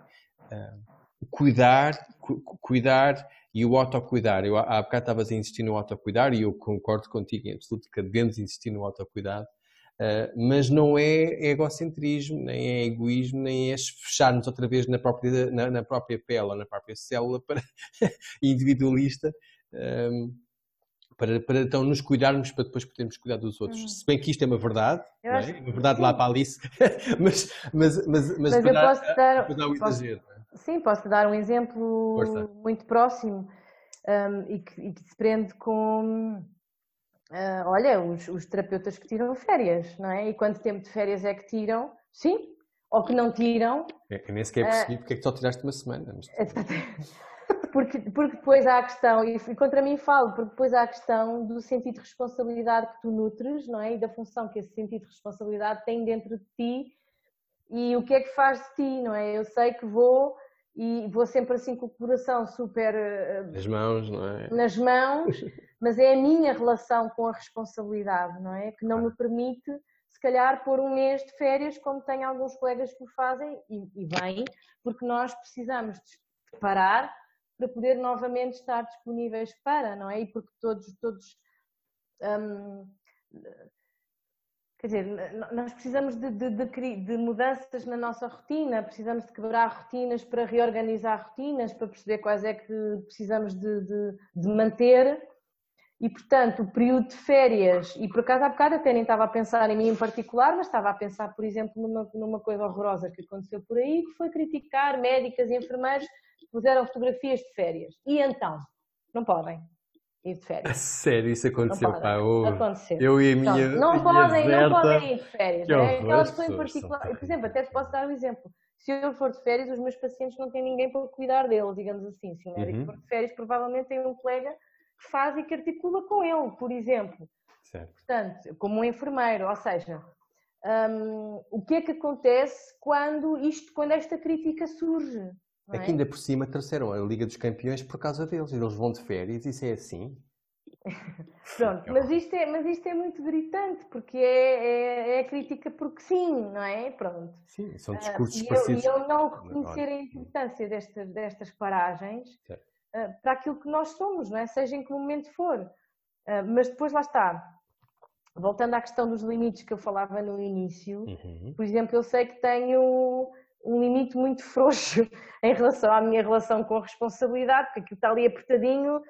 é. Uh, cuidar, cu cuidar e o autocuidar. Eu há bocado estavas a insistir no autocuidar e eu concordo contigo em absoluto que devemos insistir no autocuidado, Uh, mas não é egocentrismo, nem é egoísmo, nem é fechar-nos outra vez na própria, na, na própria pele ou na própria célula para individualista um, para, para então nos cuidarmos para depois podermos cuidar dos outros. Uhum. Se bem que isto é uma verdade, é? é? uma verdade lá para a Alice, mas, mas, mas, mas, mas eu posso dar, dar um exagero. É? Sim, posso dar um exemplo Força. muito próximo um, e, que, e, que, se prende com. Uh, olha, os, os, terapeutas que tiram férias, não é? E quanto tempo de férias é que tiram? Sim, ou que não tiram. É, eu nem sequer percebi uh, porque é que só tiraste uma semana. Mas... Porque, porque depois há a questão, e contra mim falo, porque depois há a questão do sentido de responsabilidade que tu nutres, não é? E da função que esse sentido de responsabilidade tem dentro de ti e o que é que faz de ti, não é? Eu sei que vou e vou sempre assim com o coração super eh, nas mãos, não é? Nas mãos, mas é a minha relação com a responsabilidade, não é? Que não me permite, se calhar, pôr um mês de férias, como tem alguns colegas que o fazem, e, e bem, porque nós precisamos de parar para poder novamente estar disponíveis para, não é? E porque todos, todos hum, quer dizer, nós precisamos de, de, de, de, mudanças na nossa rotina, precisamos de quebrar rotinas para reorganizar rotinas, para perceber quais é que precisamos de, manter. E, portanto, o período de férias, e por acaso há bocado até nem estava a pensar em mim em particular, mas estava a pensar, por exemplo, numa, numa coisa horrorosa que aconteceu por aí, que foi criticar médicas e enfermeiros puseram fotografias de férias. E então? Não podem ir de férias. A sério, isso aconteceu, pá. Oh, aconteceu. Eu e a minha. Então, não, podem, não podem ir de férias. Né? Aquela pessoa em particular. Por exemplo, até te posso dar um exemplo. Se eu for de férias, os meus pacientes não têm ninguém para cuidar deles, digamos assim. Se um médico uhum. for de férias, provavelmente tem um colega que faz e que articula com ele, por exemplo. Certo. Portanto, como um enfermeiro, ou seja, um, o que é que acontece quando, isto, quando esta crítica surge? É? é que ainda por cima trouxeram a Liga dos Campeões por causa deles. Eles vão de férias, isso é assim. Pronto, mas isto, é, mas isto é muito gritante, porque é, é, é crítica porque sim, não é? Pronto. Sim, são discursos uh, parecidos. E eu não reconhecer a importância destas, destas paragens uh, para aquilo que nós somos, não é? Seja em que momento for. Uh, mas depois lá está. Voltando à questão dos limites que eu falava no início, uhum. por exemplo, eu sei que tenho um limite muito frouxo em relação à minha relação com a responsabilidade, porque aquilo está ali apertadinho,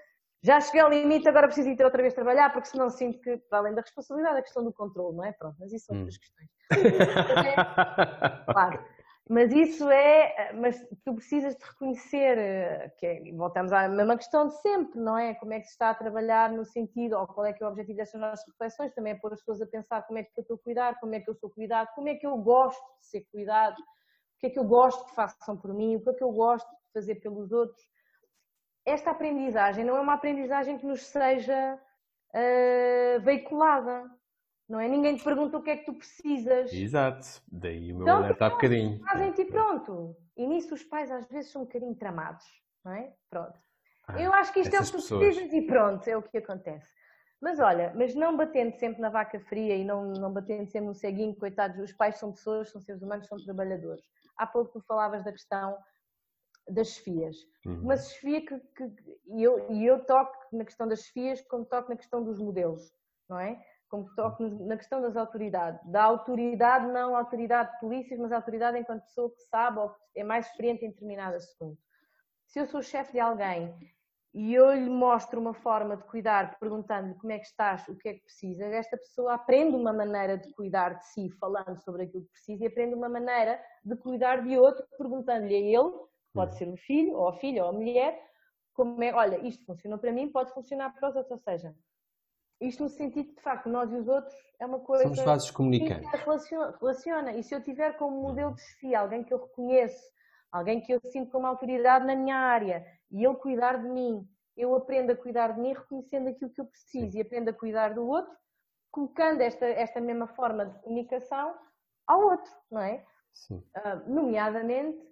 já cheguei ao limite, agora preciso ir outra vez trabalhar, porque senão sinto que, para além da responsabilidade, a questão do controle, não é? Pronto, mas isso são outras hum. questões. claro. Mas isso é, mas tu precisas de reconhecer, eh, que é, voltamos à mesma questão de sempre, não é? Como é que se está a trabalhar no sentido, ou qual é que é o objetivo destas nossas reflexões, também é pôr as pessoas a pensar como é que eu estou a cuidar, como é que eu sou cuidado, como é que eu gosto de ser cuidado, o que é que eu gosto que façam por mim, o que é que eu gosto de fazer pelos outros. Esta aprendizagem não é uma aprendizagem que nos seja uh, veiculada, não é? Ninguém te pergunta o que é que tu precisas. Exato, daí o meu então, alerta há bocadinho. Fazem-te pronto. E nisso os pais às vezes são um bocadinho tramados, não é? Pronto. Ah, eu acho que isto é o que tu precisas e pronto, é o que acontece. Mas olha, mas não batendo sempre na vaca fria e não, não batendo sempre no ceguinho, coitados, os pais são pessoas, são seres humanos, são trabalhadores. Há pouco tu falavas da questão das chefias. Uhum. Uma chefia que, que, e, eu, e eu toco na questão das chefias como toco na questão dos modelos, não é? como toco na questão das autoridades. Da autoridade, não autoridade de polícias, mas autoridade enquanto pessoa que sabe ou é mais experiente em determinado assunto. Se eu sou chefe de alguém e eu lhe mostro uma forma de cuidar, perguntando-lhe como é que estás, o que é que precisas, esta pessoa aprende uma maneira de cuidar de si, falando sobre aquilo que precisa, e aprende uma maneira de cuidar de outro, perguntando-lhe a ele, pode ser o filho, ou a filha, ou a mulher, como é, olha, isto funcionou para mim, pode funcionar para os outros, ou seja, isto no sentido de, de facto, nós e os outros é uma coisa. Somos vasos comunicantes. Relaciona, relaciona. E se eu tiver como modelo de chefia alguém que eu reconheço, alguém que eu sinto como autoridade na minha área e ele cuidar de mim, eu aprendo a cuidar de mim reconhecendo aquilo que eu preciso e aprendo a cuidar do outro, colocando esta, esta mesma forma de comunicação ao outro, não é? Sim. Uh, nomeadamente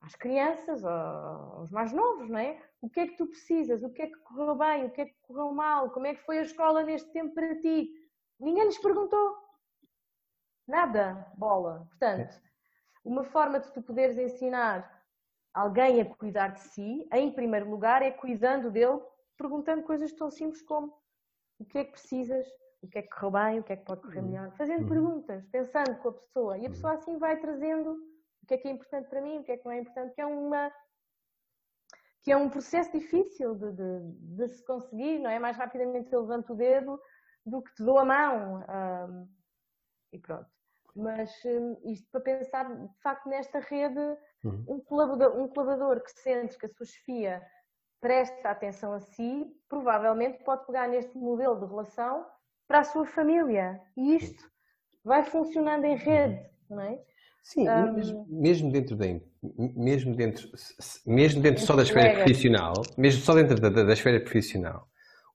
às crianças, aos mais novos, não é? O que é que tu precisas? O que é que correu bem? O que é que correu mal? Como é que foi a escola neste tempo para ti? Ninguém lhes perguntou. Nada, bola. Portanto, uma forma de tu poderes ensinar alguém a cuidar de si, em primeiro lugar, é cuidando dele, perguntando coisas tão simples como o que é que precisas, o que é que correu bem, o que é que pode correr uhum. melhor. Fazendo uhum. perguntas, pensando com a pessoa. E a pessoa assim vai trazendo o que é que é importante para mim, o que é que não é importante, que é uma que é um processo difícil de, de, de se conseguir, não é? Mais rapidamente eu levanto o dedo do que te dou a mão. E pronto. Mas um, isto para pensar, de facto, nesta rede, uhum. um, colaborador, um colaborador que sente que a sua chefia presta atenção a si, provavelmente pode pegar neste modelo de relação para a sua família. E isto vai funcionando em rede, não é? Sim, um, mesmo dentro da mesmo dentro, mesmo dentro só da esfera profissional, mesmo só dentro da, da, esfera profissional,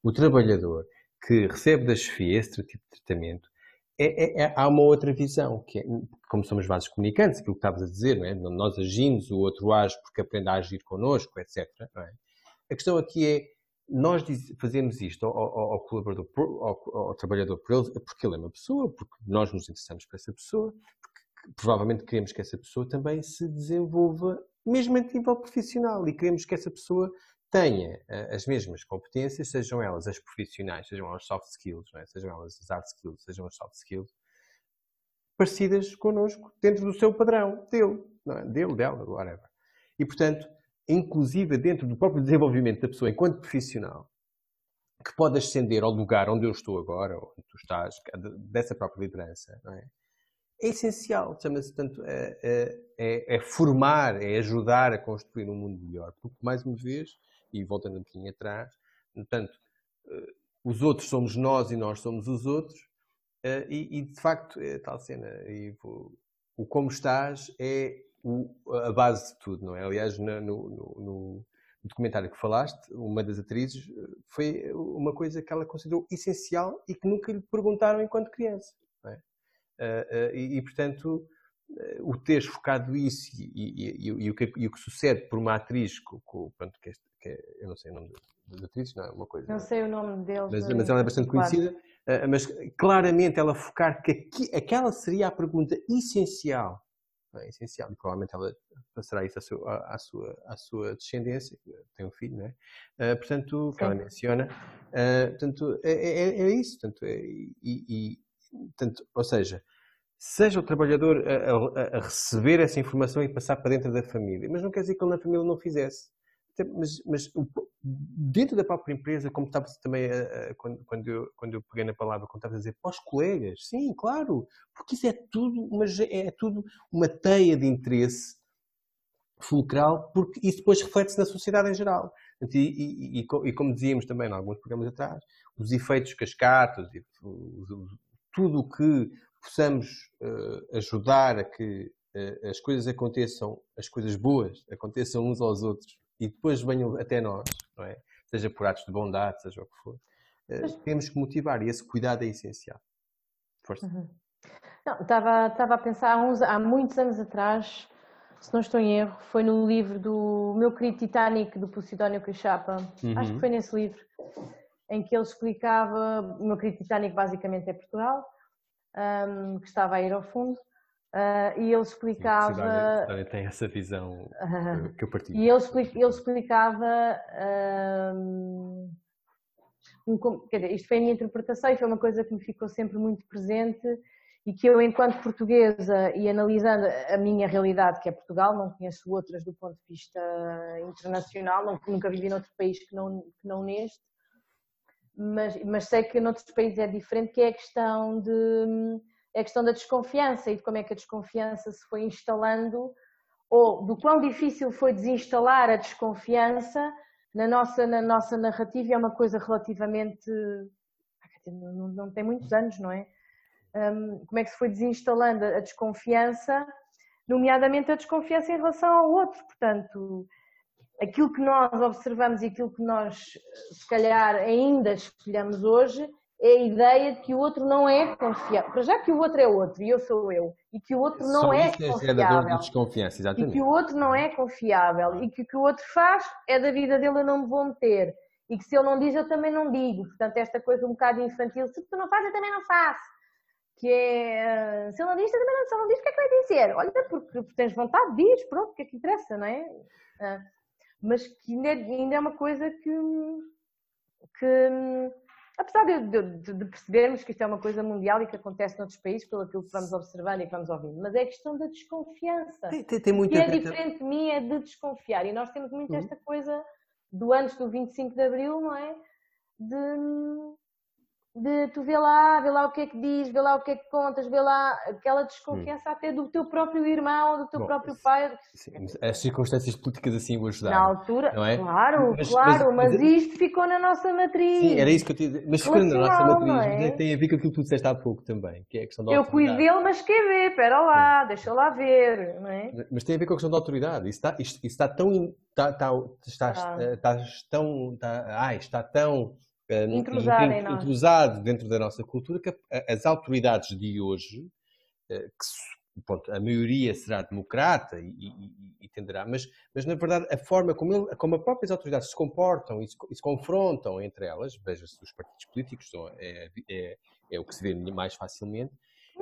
o trabalhador que recebe da chefia esse tipo de tratamento, é, é, é, há uma outra visão, que é, como somos vasos comunicantes, aquilo que estavas a dizer, não é? nós agimos, o outro age porque aprende a agir connosco, etc. É? A questão aqui é, nós fazemos isto ao, ao, ao colaborador, ao, ao, trabalhador por ele, porque ele é uma pessoa, porque nós nos interessamos por essa pessoa, provavelmente queremos que essa pessoa também se desenvolva, mesmo a nível profissional, e queremos que essa pessoa tenha uh, as mesmas competências, sejam elas as profissionais, sejam elas soft skills, é? sejam elas as hard skills, sejam as soft skills, parecidas connosco, dentro do seu padrão, dele, não é? dele, dela, whatever. E, portanto, inclusive dentro do próprio desenvolvimento da pessoa enquanto profissional, que pode ascender ao lugar onde eu estou agora, onde tu estás, dessa própria liderança, não é? é essencial, chama-se tanto é, é, é, é, formar, é ajudar a construir um mundo melhor, porque mais uma vez, e voltando um pouquinho atrás, portanto, eh, os outros somos nós e nós somos os outros, eh, e, e de facto, é tal cena, e, o, o, como estás é o, a base de tudo, não é? Aliás, no, no, no, documentário que falaste, uma das atrizes, eh, foi uma coisa que ela considerou essencial e que nunca lhe perguntaram enquanto criança. Eh, e, e, portanto, o teres focado isso e, e, e, o que, e, o que, sucede por uma atriz, com, com, pronto, que, este, que é, eu não sei o nome das atrizes, não é uma coisa. Não sei o nome deles. Mas, mas ela é bastante claro. conhecida. mas claramente ela focar que aqui, aquela seria a pergunta essencial. É? Essencial. E provavelmente ela passará isso à sua, à sua, à sua descendência, tem um filho, não é? portanto, que ela menciona. portanto, é, é, é, isso. Portanto, e, Portanto, ou seja, seja o trabalhador a, a, a, receber essa informação e passar para dentro da família, mas não quer dizer que ele na família não fizesse. Mas, mas dentro da própria empresa, como estava também quando, quando, eu, quando eu peguei na palavra, quando estava a dizer para os colegas, sim, claro, porque isso é tudo, mas é tudo uma teia de interesse fulcral, porque isso depois reflete-se na sociedade em geral. E, e, e, e, como dizíamos também em alguns programas atrás, os efeitos cascatas, tudo o que possamos uh, ajudar a que uh, as coisas aconteçam, as coisas boas aconteçam uns aos outros e depois venham até nós, não é? Seja por atos de bondade, seja o que for. Uh, temos que motivar e esse cuidado é essencial. Força. Uhum. Não, estava, estava a pensar há, uns, há muitos anos atrás, se não estou em erro, foi no livro do meu querido Titanic, do Posidónio Cachapa. Uhum. Acho que foi nesse livro, em que ele explicava, o meu querido Titanic basicamente é Portugal, um, que estava a ir ao fundo, uh, e ele explicava. Sim, Sidónia tem essa visão uh, que eu partilho. E ele, explica, ele explicava. Um, um, quer dizer, isto foi a minha interpretação e foi uma coisa que me ficou sempre muito presente e que eu, enquanto portuguesa e analisando a minha realidade, que é Portugal, não conheço outras do ponto de vista internacional, não, nunca vivi noutro país que não, que não neste, mas, mas sei que noutros países é diferente, que é a questão de é a questão da desconfiança e de como é que a desconfiança se foi instalando ou do quão difícil foi desinstalar a desconfiança na nossa, na nossa narrativa é uma coisa relativamente não, não tem muitos anos, não é? Um, como é que se foi desinstalando a desconfiança, nomeadamente a desconfiança em relação ao outro, portanto aquilo que nós observamos e aquilo que nós, se calhar, ainda espelhamos hoje é a ideia de que o outro não é confiável. Para já que o outro é outro e eu sou eu, e que o outro não Só é, é confiável. De desconfiança, exatamente. E que o outro não é confiável. E que o que o outro faz é da vida dele, eu não me vou meter. E que se ele não diz, eu também não digo. Portanto, esta coisa um bocado infantil, se tu não fazes, eu também não faço. Que é, se ele não diz, eu também não, se ele não diz, o que é que vai dizer? Olha, porque, tens vontade, diz, pronto, o que é que interessa, não é? Ah, mas que ainda, ainda é uma coisa que, que apesar de, de, de, percebermos que isto é uma coisa mundial e que acontece noutros países, pelo aquilo que vamos observando e que vamos ouvindo, mas é a questão da desconfiança. Tem, tem, tem é diferente de mim, é de desconfiar. E nós temos muito uhum. esta coisa do antes do 25 de Abril, não é? De de tu vê lá, vê lá o que é que diz, vê lá o que é que contas, vê lá aquela desconfiança hum. até do teu próprio irmão, do teu Bom, próprio pai. Sim, as circunstâncias políticas assim o ajudaram. Na altura, é? claro, mas, claro, mas, mas, isto ficou na nossa matriz. Sim, era isso que eu te. Mas ficou na nossa matriz, é? tem a ver com aquilo que tu disseste há pouco também, que é a questão da Eu cuido dele, mas quer ver, espera lá, deixa lá ver, não é? Mas tem a ver com a questão da autoridade. Isso está, isto, isso está tão. Está, está, está, está, está tão. Está, ai, está tão entrosado dentro da nossa cultura, que as autoridades de hoje, eh, que pronto, a maioria será democrata e, e, e, tenderá, mas, mas na verdade a forma como, ele, como as próprias autoridades se comportam e se, e se confrontam entre elas, veja-se os partidos políticos, é, é, é, o que se vê mais facilmente,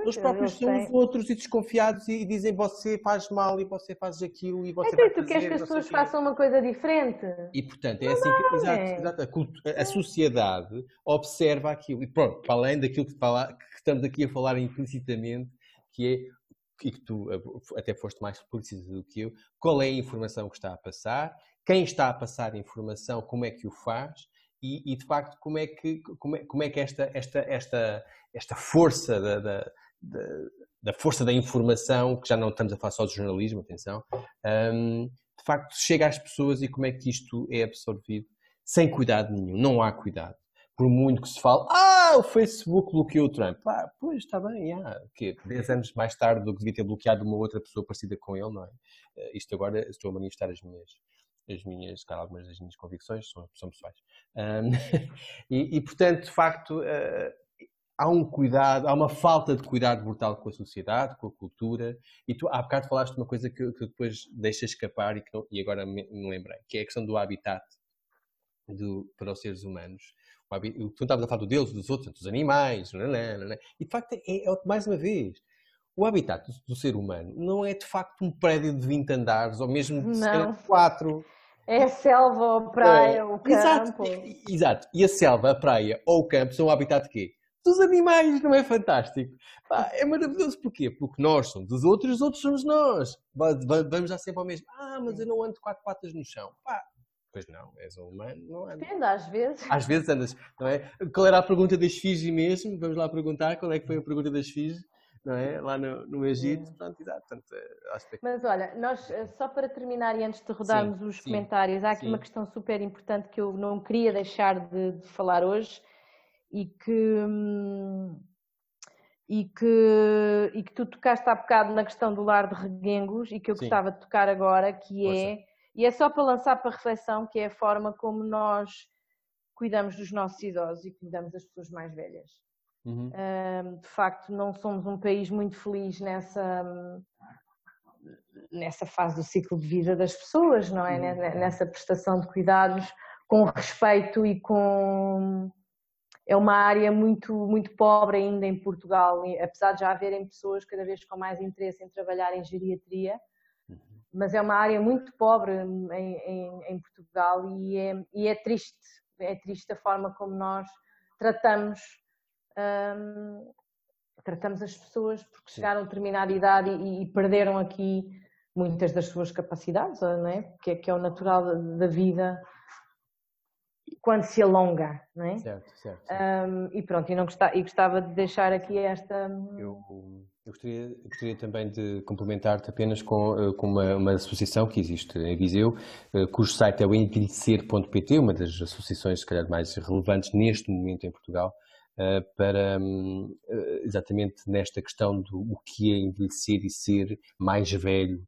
eles próprios são os outros e desconfiados e dizem você faz mal e você faz aquilo e você então, vai tu queres que as pessoas façam uma coisa diferente? E portanto, é não assim que exato, é. exato, a, a, sociedade observa aquilo. E pronto, para além daquilo que, fala, que estamos aqui a falar implicitamente, que é e que tu até foste mais explícito do que eu, qual é a informação que está a passar, quem está a passar a informação, como é que o faz e, e de facto como é que, como é, como é que esta, esta, esta, esta força da, da da, da, força da informação, que já não estamos a falar só de jornalismo, atenção, um, de facto chega às pessoas e como é que isto é absorvido sem cuidado nenhum, não há cuidado. Por muito que se fale, ah, o Facebook bloqueou o Trump. Ah, pois, está bem, ah, que 10 anos mais tarde do que devia ter bloqueado uma outra pessoa parecida com ele, não é? Uh, isto agora estou a manifestar as minhas, as minhas, cara, algumas das minhas convicções são, são pessoais. Um, e, e, portanto, de facto, uh, há um cuidado, há uma falta de cuidado brutal com a sociedade, com a cultura. E tu há bocado falaste uma coisa que, que depois deixa escapar e, que não, e agora me, me, lembrei, que é a questão do habitat do, para os seres humanos. O, tu estavas a falar do Deus, dos outros, dos animais, não, não, não, e de facto, é, é, mais uma vez, o habitat do, do, ser humano não é de facto um prédio de 20 andares ou mesmo de 4. É a selva, ou a praia, é. o campo. Exato, exato. E a selva, a praia ou o campo são o habitat de quê? Dos animais, não é fantástico? Pá, é maravilhoso, porquê? Porque nós somos os outros e os outros somos nós. Vamos já sempre ao mesmo. Ah, mas eu não ando de quatro patas no chão. Pá, Pois não, és um humano, não andas. Depende, às vezes. Às vezes andas, não é? Qual era a pergunta da esfinge mesmo? Vamos lá perguntar qual é que foi a pergunta da esfinge, não é? Lá no, no Egito, pronto, exato. Portanto, eh, que... Mas olha, nós, eh, só para terminar e antes de rodarmos sim, os sim, comentários, há aqui sim. uma questão super importante que eu não queria deixar de, de falar hoje e que... Hum, e que, e que tu tocaste há bocado na questão do lar de reguengos e que eu Sim. gostava de tocar agora, que é, e é só para lançar para reflexão, que é a forma como nós cuidamos dos nossos idosos e cuidamos das pessoas mais velhas. Uhum. de facto, não somos um país muito feliz nessa, nessa fase do ciclo de vida das pessoas, não é? Uhum. Nessa prestação de cuidados com respeito e com é uma área muito, muito pobre ainda em Portugal, apesar de já haverem pessoas cada vez com mais interesse em trabalhar em geriatria, uhum. mas é uma área muito pobre em, em, em Portugal e é, e é, triste, é triste a forma como nós tratamos, hum, tratamos as pessoas porque chegaram a determinada idade e, e, perderam aqui muitas das suas capacidades, não é? que, é, que é o natural da vida quando se alonga, não é? Certo, certo. certo. Um, e pronto, e, não gostava, e gostava de deixar aqui esta. Eu, eu gostaria, gostaria, também de complementar-te apenas com, eh, com uma, uma, associação que existe em Viseu, eh, cujo site é o envelhecer.pt, uma das associações, se calhar, mais relevantes neste momento em Portugal, eh, para hum, exatamente nesta questão do o que é envelhecer e ser mais velho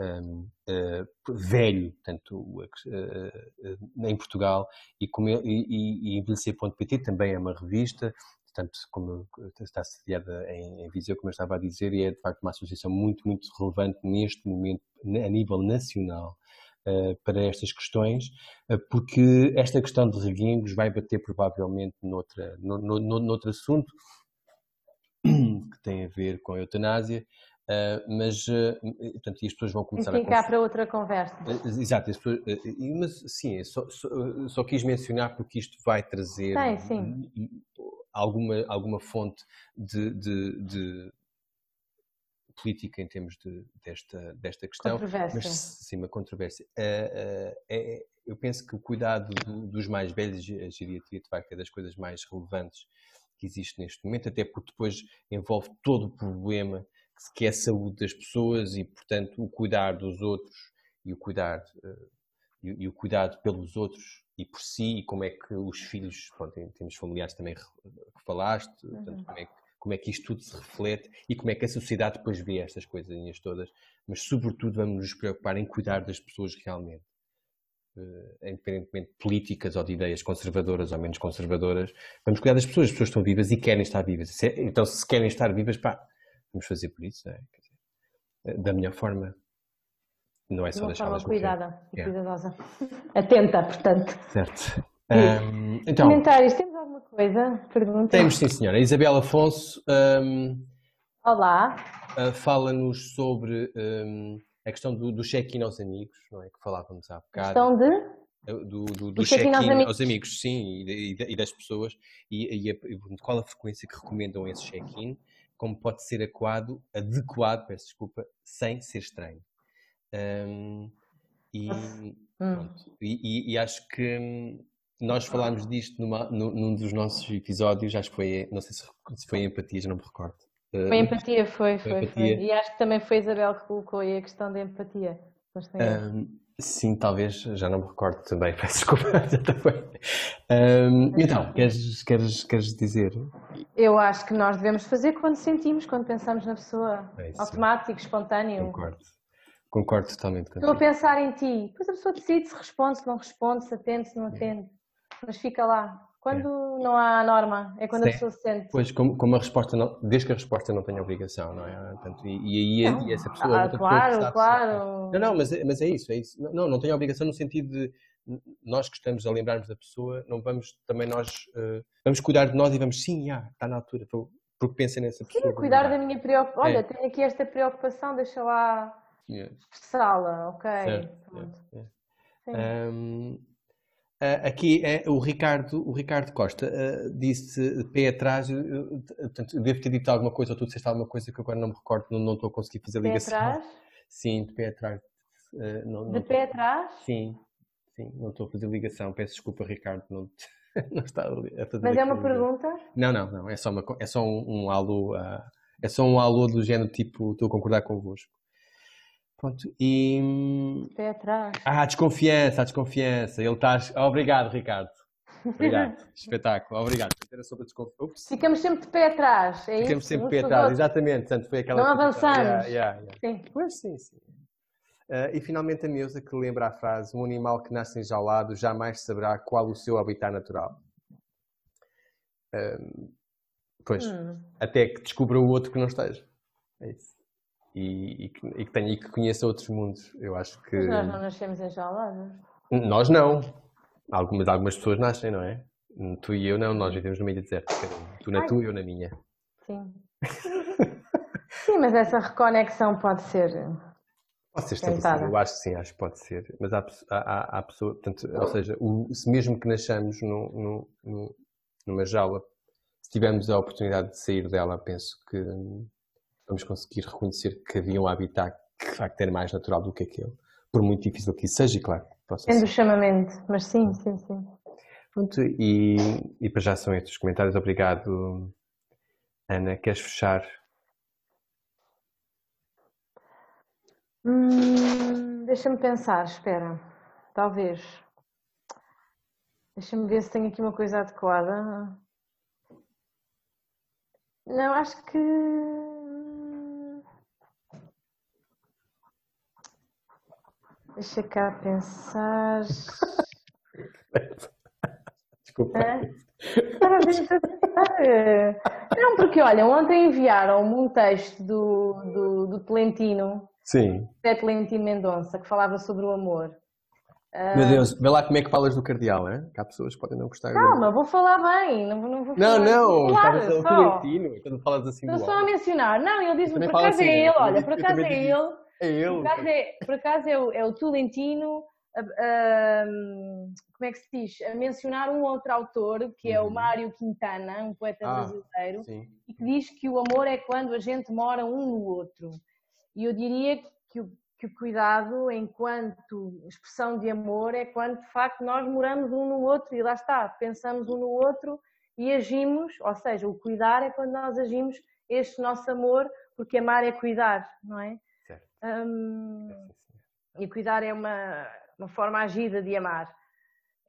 uh, velho, portanto, uh, uh, em Portugal, e, como, e, e, e Envelhecer.pt também é uma revista, portanto, como está sediada em, em Viseu, como eu estava a dizer, e é de facto uma associação muito, muito relevante neste momento, a nível nacional, para estas questões, porque esta questão de reguengos vai bater provavelmente noutra, no, no, noutro assunto que tem a ver com a eutanásia, Uh, mas, uh, portanto, e as pessoas vão começar e ficar a... para outra conversa. Uh, exato, pessoas, mas sim, só, só, só, quis mencionar porque isto vai trazer sim, sim. Alguma, alguma fonte de, de, de, política em termos de, desta, desta questão. Controvérsia. Mas, sim, uma controvérsia. É, eu penso que o cuidado do, dos mais velhos, a geriatria, de facto, é das coisas mais relevantes que existe neste momento, até porque depois envolve todo o problema que é a saúde das pessoas e, portanto, o cuidar dos outros e o cuidar uh, e, o cuidado pelos outros e por si e como é que os filhos, pronto, em termos familiares também que falaste, portanto, uhum. como, é que, como é que isto tudo se reflete e como é que a sociedade depois vê estas coisinhas todas, mas sobretudo vamos nos preocupar em cuidar das pessoas realmente. Uh, independentemente de políticas ou de ideias conservadoras ou menos conservadoras, vamos cuidar das pessoas, as pessoas estão vivas e querem estar vivas. É, então, se querem estar vivas, pá, vamos fazer por isso, é? dizer, eh, da melhor forma. Não é só deixá-las cuidada e é. cuidadosa. Atenta, portanto. Certo. Um, então, Comentários, temos alguma coisa? Pergunta? Temos sim, senhora. Isabel Afonso. Um, Olá. Uh, Fala-nos sobre um, a questão do, do check-in aos amigos, não é? Que falávamos há bocado. Questão de? do, do, do check-in aos, amigos. aos amigos, sim, e, e, das pessoas, e, e, a, qual a frequência que recomendam esse check-in, como pode ser adequado, adequado, peço desculpa, sem ser estranho. Um, e, hum. e, e, acho que hum, nós falámos disto numa, num dos nossos episódios, acho que foi, não sei se, foi empatia, já não me recordo. Foi empatia, foi, foi, foi, empatia. foi. E acho que também foi a Isabel que colocou aí a questão da empatia. Um, sim, talvez, já não me recordo também, peço desculpa. um, então, queres, queres, queres dizer? Eu acho que nós devemos fazer quando sentimos, quando pensamos na pessoa. É Automático, espontâneo. Concordo. Concordo totalmente contigo. Estou a pensar em ti. Depois a pessoa decide se responde, se não responde, se atende, se não atende. Mas fica lá. Quando é. não há norma, é quando a pessoa se sente. Pois, como, como, a resposta não, desde que a resposta não tenha obrigação, não é? Portanto, e, aí e essa pessoa. Ah, claro, claro. Não, não, mas, é, mas é isso, é isso. Não, não tem obrigação no sentido de nós que estamos a lembrarmos da pessoa, não vamos também nós. Uh, vamos cuidar de nós e vamos, sim, já, está na altura, porque pensa nessa pessoa. Sim, cuidar da minha preocupação. Olha, é. tenho aqui esta preocupação, deixa lá yeah. expressá-la, ok? Certo. Yeah. Yeah. Um, aqui é o Ricardo, o Ricardo Costa uh, disse pé atrás, uh, portanto, devo ter dito alguma coisa ou tu disseste alguma coisa que agora não me recordo, não, não estou a conseguir fazer ligação. Pé atrás? Sim, de pé atrás. Não, de não pé atrás? Sim, Sim, não estou a fazer ligação. Peço desculpa, Ricardo, não, não está a fazer Mas é uma pergunta? Não, não, não. É só, uma, é só um, um alô. ah, é só um alô do género tipo, estou a concordar convosco. Pronto. E. Pé atrás. Ah, a desconfiança, a desconfiança. Ele está. Obrigado, Ricardo. Obrigado. Espetáculo. Obrigado. Era sobre desconfiança. Ficamos sempre de pé atrás, é Ficamos isso? sempre Uns pé atrás. Exatamente. Portanto, foi aquela. Não avançamos. Yeah, yeah, yeah. Sim. Pois sim, sim. Ah, e finalmente a Neuza que lembra a frase: um animal que nasce enjaulado jamais saberá qual o seu habitat natural. Ahm, pois, Hum. até que descubra o outro que não esteja. É isso. E, e que, e que tenha e que conheça outros mundos. Eu acho que. Mas nós não nascemos enjaulados. Nós não. Algumas, algumas pessoas nascem, não é? Tu e eu não, nós vivemos numa ilha um. Tu na Ai. tua e eu na minha. Sim. Sim, mas essa reconexão pode ser. Pode ser estabelecido, Tentada. eu acho que sim, acho que pode ser. Mas há, há, há, há pessoa, portanto, ou seja, o, se mesmo que nasçamos num, num- numa jaula, se tivermos a oportunidade de sair dela, penso que hum, vamos conseguir reconhecer que havia um habitat que de facto era mais natural do que aquele. Por muito difícil que isso seja, e claro, Tendo o chamamento, mas sim, sim, sim. Pronto, e, e para já são estes os comentários. Obrigado, Ana. Queres fechar? Hum, Deixa-me pensar, espera. Talvez. Deixa-me ver se tenho aqui uma coisa adequada. Não, acho que. Deixa cá pensar. Desculpa. Estava a pensar. Não, porque olha, ontem enviaram-me um texto do, do, do Tolentino, Sim. José Tolentino Mendonça, que falava sobre o amor. Meu Deus, vê lá como é que falas do cardeal, é? Que há pessoas que podem não gostar. Calma, vou falar bem, não, não vou Não, falar. não, vou falar estavas a só. Tolentino, quando falas assim Estou só a mencionar. Não, ele diz-me, por acaso assim, é ele, olha, por acaso é digo ele. É Por acaso é, por acaso é o, é o Tolentino, a- a- como é que se diz? A mencionar um outro autor, que é o Uhum. Mário Quintana, um poeta Ah. brasileiro, Sim. e que diz que o amor é quando a gente mora um no outro. E eu diria que o, que o cuidado, enquanto expressão de amor, é quando de facto nós moramos um no outro e lá está, pensamos um no outro e agimos, ou seja, o cuidar é quando nós agimos este nosso amor, porque amar é cuidar, não é? Sim. e cuidar é uma, uma forma agida de amar.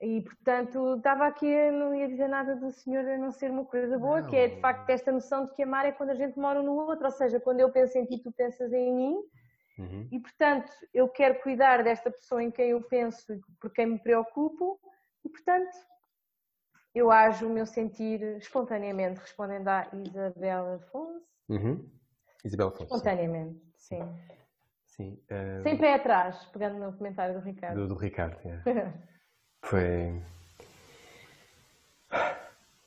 E, portanto, estava aqui, não ia dizer nada do senhor a não ser uma coisa boa, que é de Não. facto esta noção de que amar é quando a gente mora um no outro, ou seja, quando eu penso em ti, tu pensas em mim, Uhum. e portanto eu quero cuidar desta pessoa em quem eu penso e por quem me preocupo, e portanto eu ajo o meu sentir espontaneamente, respondendo à Isabel Afonso. Uhum. Isabel Afonso. Espontaneamente, sim. Sim. Eh, Sem pé atrás, pegando no comentário do Ricardo. do, do Ricardo. é. Foi.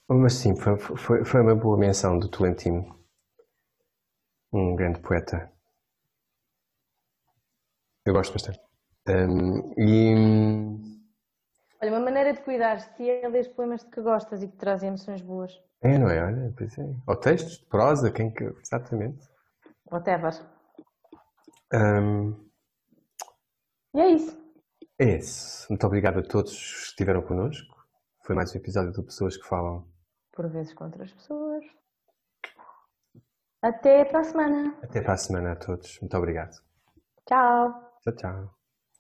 Mas sim, foi, foi, foi uma boa menção do Tolentino. Um grande poeta. Eu gosto bastante. Um, e. Olha, uma maneira de cuidar de ti é ler poemas de que gostas e que trazem emoções boas. É, não é? Olha, pois é. Ou textos de prosa, quem que. Exatamente. Whatever. Um, E é isso. é isso. Muito obrigado a todos que estiveram connosco. Foi mais um episódio do Pessoas que Falam. Por vezes com outras pessoas. Até para a semana. Até para a semana a todos. Muito obrigado. Tchau. Tchau, tchau.